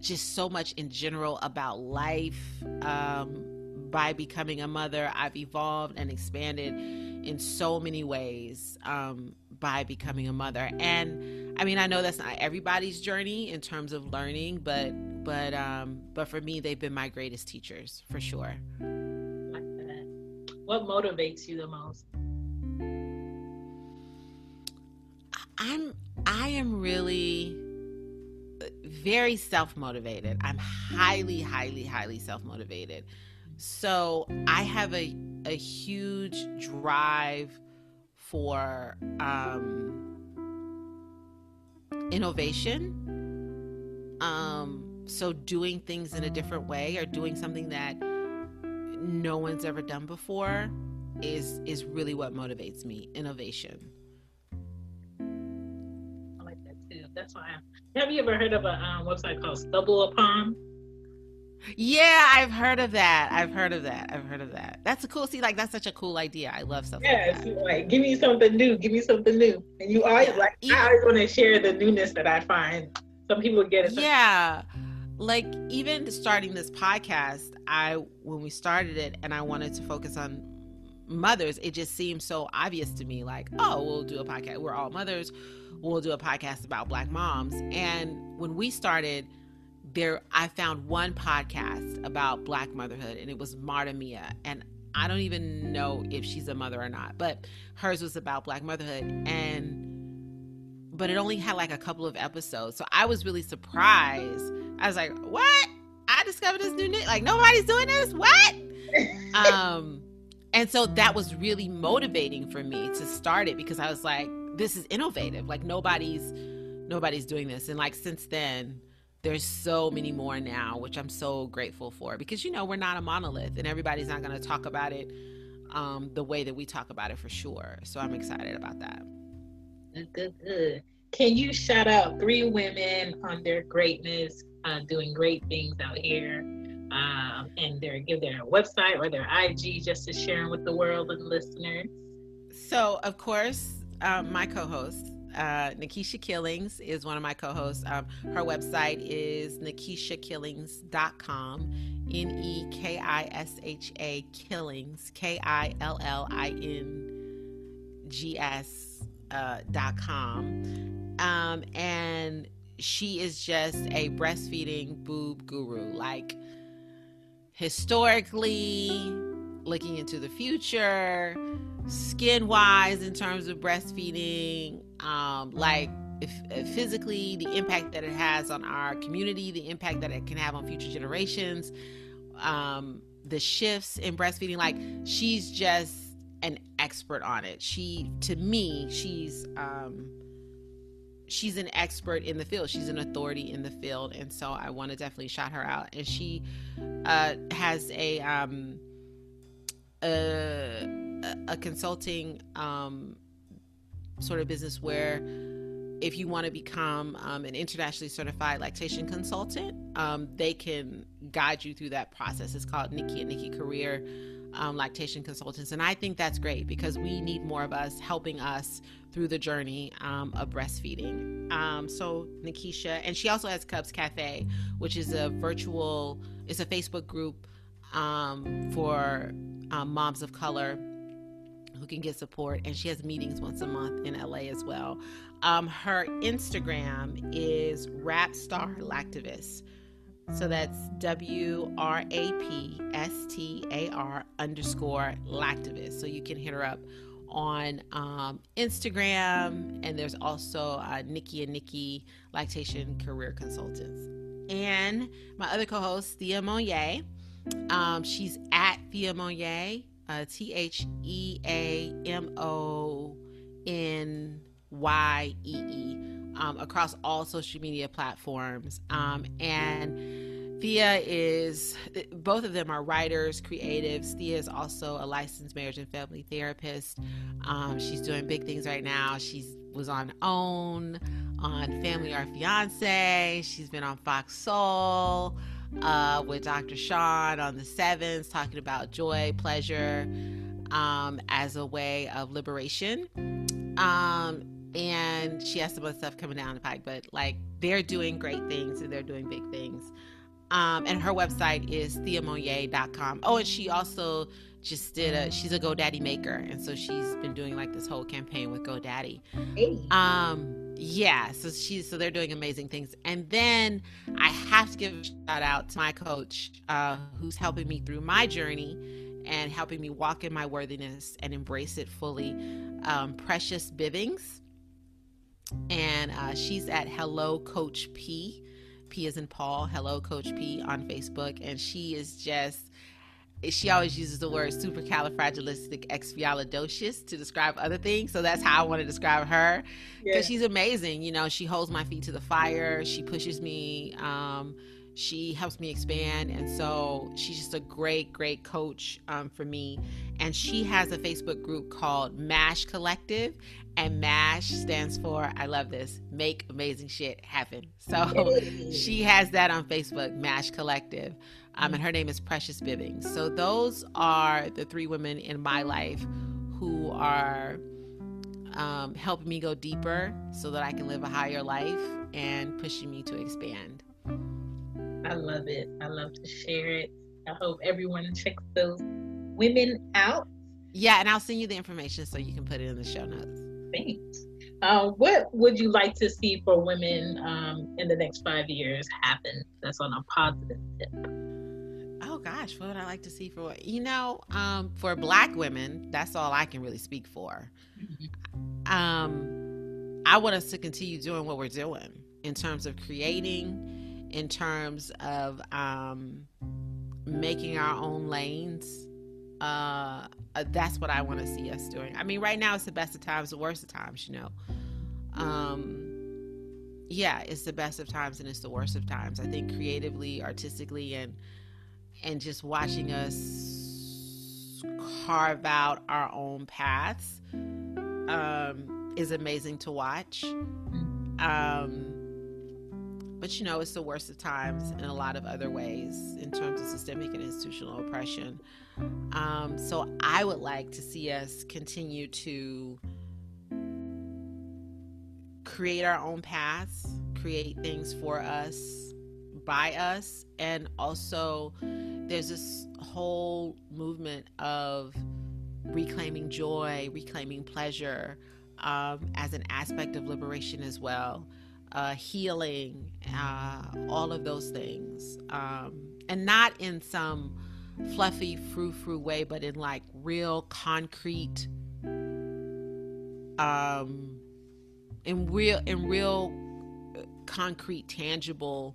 just so much in general about life um, by becoming a mother. I've evolved and expanded in so many ways um, by becoming a mother. And I mean, I know that's not everybody's journey in terms of learning, but but um, but for me, they've been my greatest teachers for sure. What motivates you the most? I'm I am really very self-motivated. I'm highly highly highly self-motivated. So, I have a a huge drive for um innovation. Um so doing things in a different way or doing something that no one's ever done before is is really what motivates me innovation. I like that too. That's why I'm, have you ever heard of a um, website called StumbleUpon yeah i've heard of that. I've heard of that. I've heard of that. That's a cool see like that's such a cool idea. I love stuff yeah, like, like give me something new. Give me something new. And you always yeah. like i always want to share the newness that i find. Some people get it yeah like even starting this podcast i when we started it and i wanted to focus on mothers it just seemed so obvious to me like oh we'll do a podcast. We're all mothers. We'll do a podcast about black moms. And when we started there i found one podcast about black motherhood and it was marta mia. And i don't even know if she's a mother or not but hers was about black motherhood. And but it only had like a couple of episodes. So i was really surprised I was like, what? I discovered this new like nobody's doing this. What? [LAUGHS] um, and so that was really motivating for me to start it because I was like, this is innovative. Like nobody's nobody's doing this. And like since then, there's so many more now, which I'm so grateful for because you know we're not a monolith and everybody's not going to talk about it um, the way that we talk about it for sure. So I'm excited about that. Good, good, good. Can you shout out three women on their greatness uh, doing great things out here. Um, and their give their website or their IG just to share them with the world and listeners. So, of course, um, my co-host uh, Nekisha Killings is one of my co-hosts. Um, her website is nekishakillings.com. N E K I S H A Killings K I L L I N G S uh, dot com. Um, and she is just a breastfeeding boob guru. Like, historically, looking into the future, skin wise, in terms of breastfeeding, um, like, if, if physically, the impact that it has on our community, the impact that it can have on future generations, um, the shifts in breastfeeding. Like, she's just an expert on it. She, to me, she's, um, she's an expert in the field. She's an authority in the field, and so I want to definitely shout her out. And she uh, has a um, a, a consulting um, sort of business where if you want to become um, an internationally certified lactation consultant, um, they can guide you through that process. It's called Nikki and Nikki Career um, Lactation Consultants. And I think that's great because we need more of us helping us through the journey um, of breastfeeding. Um, so Nekisha, and she also has Cubs Cafe, which is a virtual, it's a Facebook group um, for um, moms of color who can get support, and she has meetings once a month in LA as well. Um, her Instagram is Wrapstar Lactivist. So that's W R A P S T A R underscore lactivist. So you can hit her up on um, Instagram, and there's also uh, Nikki and Nikki Lactation Career Consultants. And my other co host, Thea Monyeé. Um, she's at Thea Monyeé, uh, T H E A M O N Y E E, um, across all social media platforms. Um, and Thea is, both of them are writers, creatives. Thea is also a licensed marriage and family therapist. Um, she's doing big things right now. She was on OWN, on Family or Fiancé. She's been on Fox Soul uh, with Dr. Sean on the Sevens, talking about joy, pleasure um, as a way of liberation. Um, and she has some other stuff coming down the pike, but like they're doing great things and they're doing big things. Um, and her website is theamonyee.com. Oh, and she also just did a she's a GoDaddy maker, and so she's been doing like this whole campaign with GoDaddy. Hey. Um, yeah, so she's so they're doing amazing things. And then I have to give a shout out to my coach, uh, who's helping me through my journey and helping me walk in my worthiness and embrace it fully. Um, Precious Bivings, and uh, she's at Hello Coach P. P is in Paul. Hello Coach P on Facebook, and she is just she always uses the word supercalifragilisticexpialidocious to describe other things. So that's how I want to describe her because yeah. she's amazing. You know, she holds my feet to the fire. She pushes me. Um, she helps me expand. And so she's just a great, great coach um, for me. And she has a Facebook group called MASH Collective. And MASH stands for, I love this, make amazing shit happen. So she has that on Facebook, MASH Collective. Um, and her name is Precious Bivings. So those are the three women in my life who are um, helping me go deeper so that I can live a higher life and pushing me to expand. I love it. I love to share it. I hope everyone checks those women out. Yeah, and I'll send you the information so you can put it in the show notes. Thanks. Uh, what would you like to see for women um, in the next five years happen that's on a positive tip? Oh gosh, what would I like to see for you know, um, for black women, that's all I can really speak for. Mm-hmm. Um, I want us to continue doing what we're doing in terms of creating in terms of um, making our own lanes. Uh, uh, that's what I want to see us doing. I mean, right now it's the best of times, the worst of times, you know. Um, yeah, it's the best of times and it's the worst of times. I think creatively, artistically, and and just watching us carve out our own paths um, is amazing to watch. Um, but you know, it's the worst of times in a lot of other ways in terms of systemic and institutional oppression. Um, so I would like to see us continue to create our own paths, create things for us, by us, and also there's this whole movement of reclaiming joy, reclaiming pleasure um, as an aspect of liberation as well uh, healing, uh, all of those things. Um, and not in some fluffy, frou frou way, but in like real concrete, um, in real, in real uh, concrete, tangible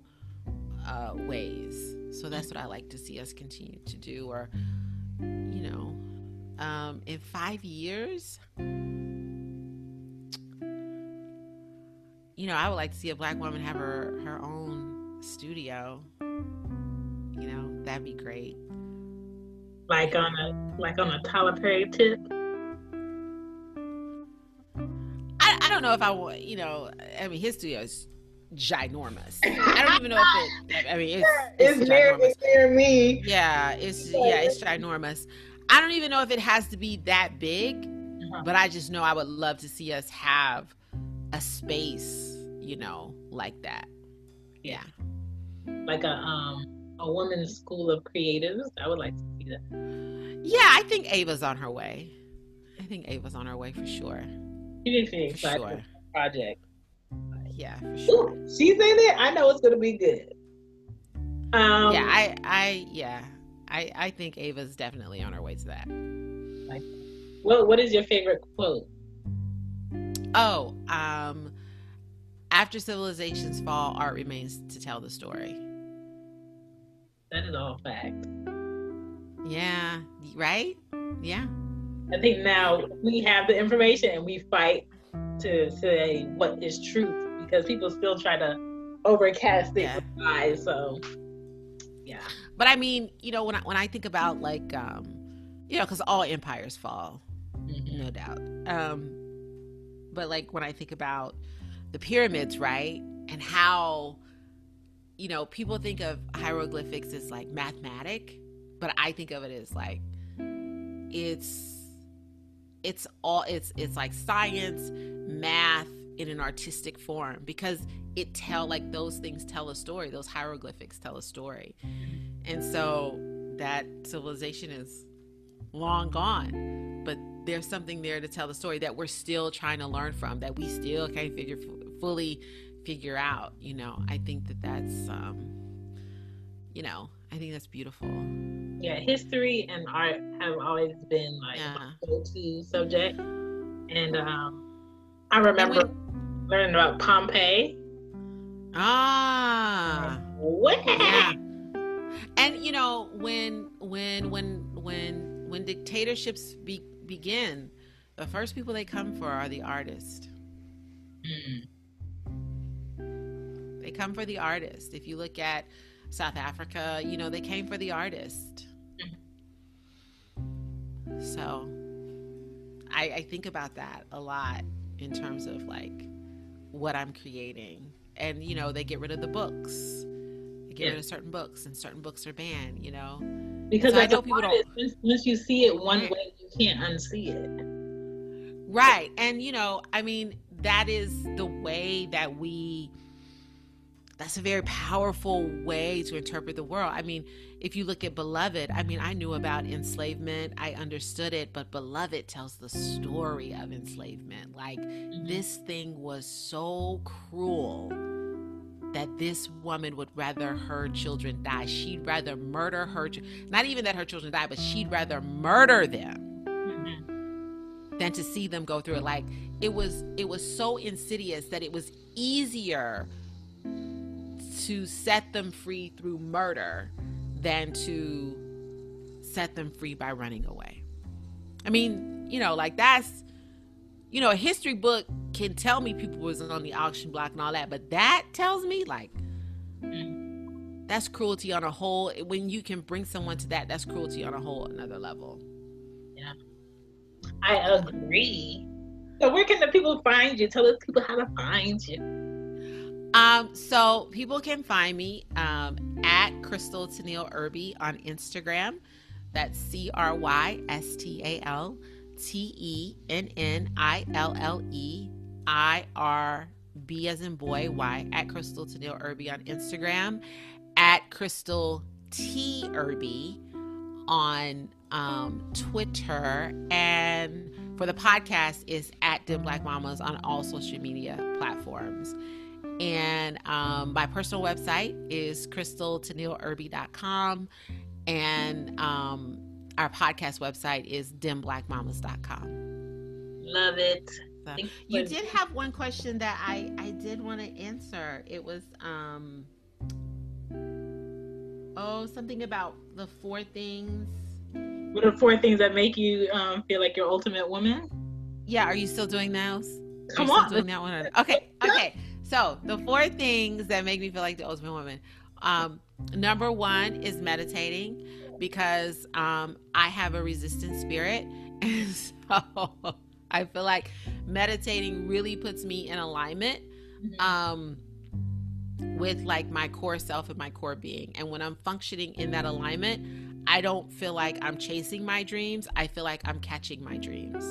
uh, ways. So that's what I like to see us continue to do. Or, you know, um, in five years, you know, I would like to see a black woman have her her own studio. You know, that'd be great. Like on a like on a Tyler Perry tip. I, I don't know if I want. You know, I mean, his studio is ginormous. I don't even know if it. I mean, it's [LAUGHS] it's, it's near, it's near me. Yeah, it's yeah, it's ginormous. I don't even know if it has to be that big, uh-huh. but I just know I would love to see us have a space, you know, like that. Yeah. Like a um a woman's school of creatives. I would like to see that. Yeah, I think Ava's on her way. I think Ava's on her way for sure. She makes me excited sure. project. Yeah, for sure. Ooh, she's in it. I know it's gonna be good. Um, yeah, I, I, yeah, I, I think Ava's definitely on her way to that. Like, well, what is your favorite quote? Oh, um, after civilizations fall, art remains to tell the story. That is all fact. Yeah, right? Yeah. I think now we have the information and we fight to say what is truth because people still try to overcast it yeah. lies. So Yeah. But I mean, you know, when I when I think about like, um, you know, because all empires fall, Mhm. no doubt. Um, but like when I think about the pyramids, right, and how, you know, people think of hieroglyphics as like mathematic, but I think of it as like it's it's all it's it's like science, math in an artistic form because it tell like those things tell a story. Those hieroglyphics tell a story, and so that civilization is long gone, but there's something there to tell the story that we're still trying to learn from that we still can't figure fully figure out you know i think that that's um you know i think that's beautiful Yeah, history and art have always been like Yeah. my go-to subject. And um, I remember learning about Pompeii. ah What? yeah and you know when when when when when dictatorships be, begin the first people they come for are the artists Mm. They come for the artist. If you look at South Africa, you know, they came for the artist. So I, I think about that a lot in terms of like what I'm creating. And, you know, they get rid of the books. They get Yeah. rid of certain books, and certain books are banned, you know? Because So I know a people don't- once, once you see it one way, you can't unsee it. Right. And, you know, I mean, that is the way that we, that's a very powerful way to interpret the world. I mean, if you look at Beloved, I mean, I knew about enslavement, I understood it, but Beloved tells the story of enslavement. Like, mm-hmm. this thing was so cruel that this woman would rather her children die. She'd rather murder her, not even that her children die, but she'd rather murder them mm-hmm. than to see them go through it. Like it was it was so insidious that it was easier to set them free through murder than to set them free by running away. I mean you know like that's you know a history book can tell me people was on the auction block and all that but that tells me like that's cruelty on a whole when you can bring someone to that that's cruelty on a whole another level Yeah, I agree. So where can the people find you? Tell the people how to find you. Um, so people can find me um, at Crystal Tennille Irby on Instagram. That's C R Y S T A L T E N N I L L E I R B as in boy Y at Crystal Tennille Irby on Instagram. At Crystal T Irby on um, Twitter and for the podcast is at Dem Black Mamas on all social media platforms. And um, my personal website is crystaltennilleirby.com. And um, our podcast website is demblackmamas.com. Love it. So, you did have one question that I, I did want to answer. It was, um, oh, something about the four things. What are four things that make you um, feel like your ultimate woman? Yeah, are you still doing those? Come on. doing that one? Okay, [LAUGHS] okay. So the four things that make me feel like the ultimate woman. Um, number one is meditating because um, I have a resistant spirit, [LAUGHS] and so I feel like meditating really puts me in alignment um, with like my core self and my core being. And when I'm functioning in that alignment, I don't feel like I'm chasing my dreams. I feel like I'm catching my dreams.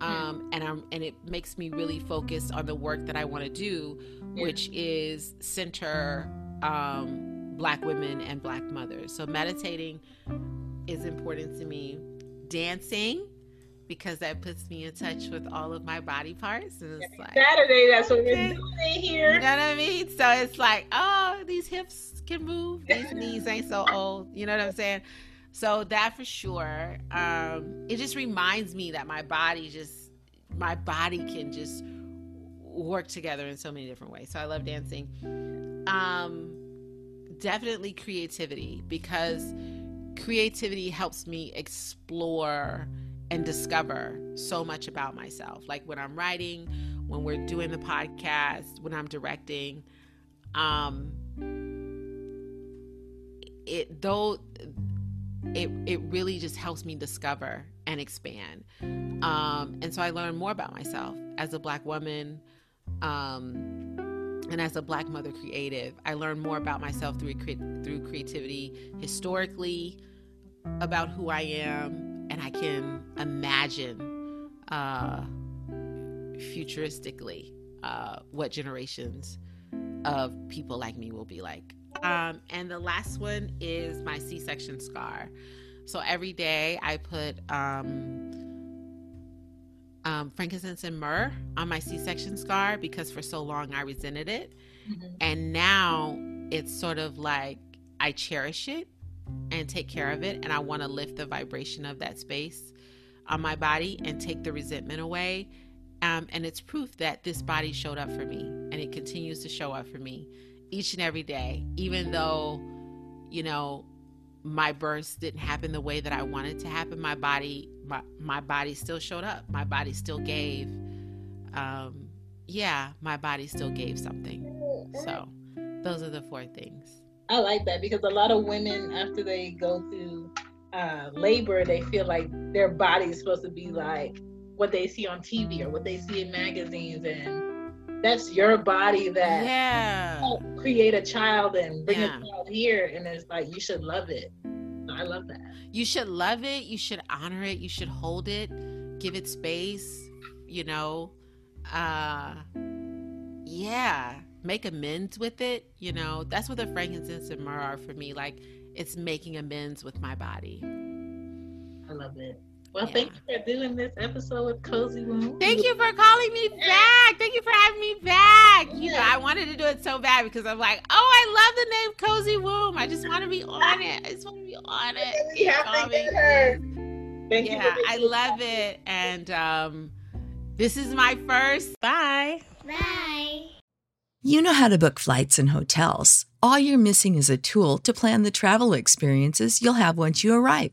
Um, and I'm and it makes me really focus on the work that I want to do, which is center um, Black women and Black mothers. So meditating is important to me. Dancing because that puts me in touch with all of my body parts, and it's like Saturday, that's what we're doing you here. know what I mean? So it's like, oh, these hips can move. These knees ain't so old. You know what I'm saying? So that for sure. Um, it just reminds me that my body just, my body can just work together in so many different ways. So I love dancing. Um, definitely creativity because creativity helps me explore and discover so much about myself. Like when I'm writing, when we're doing the podcast, when I'm directing, um, it though it it really just helps me discover and expand. Um, and so I learned more about myself as a black woman. Um, and as a black mother creative, I learned more about myself through through creativity historically about who I am, and I can imagine uh, futuristically uh, what generations of people like me will be like. Um, and the last one is my C section scar. So every day I put um, um, frankincense and myrrh on my C section scar because for so long I resented it. Mm-hmm. And now it's sort of like I cherish it and take care of it. And I want to lift the vibration of that space on my body and take the resentment away. Um, and it's proof that this body showed up for me and it continues to show up for me each and every day, even though, you know, my births didn't happen the way that I wanted to happen. My body, my, my body still showed up. My body still gave. Um, yeah, my body still gave something. So those are the four things. I like that because a lot of women, after they go through uh, labor, they feel like their body is supposed to be like what they see on TV or what they see in magazines and that's your body that yeah. create a child and bring yeah. a child here and it's like you should love it. I love that. You should love it. You should honor it. You should hold it. Give it space you know? Uh yeah. Make amends with it you know? That's what the frankincense and myrrh are for me. Like it's making amends with my body. I love it well, yeah. thank you for doing this episode with Cozy Womb. Thank you for calling me back. Thank you for having me back. You know, I wanted to do it so bad because I'm like, oh, I love the name Cozy Womb. I just want to be on it. I just want to be on it. [LAUGHS] You have to get her. Thank yeah, I love it. And um, this is my first. Bye. Bye. You know how to book flights and hotels. All you're missing is a tool to plan the travel experiences you'll have once you arrive.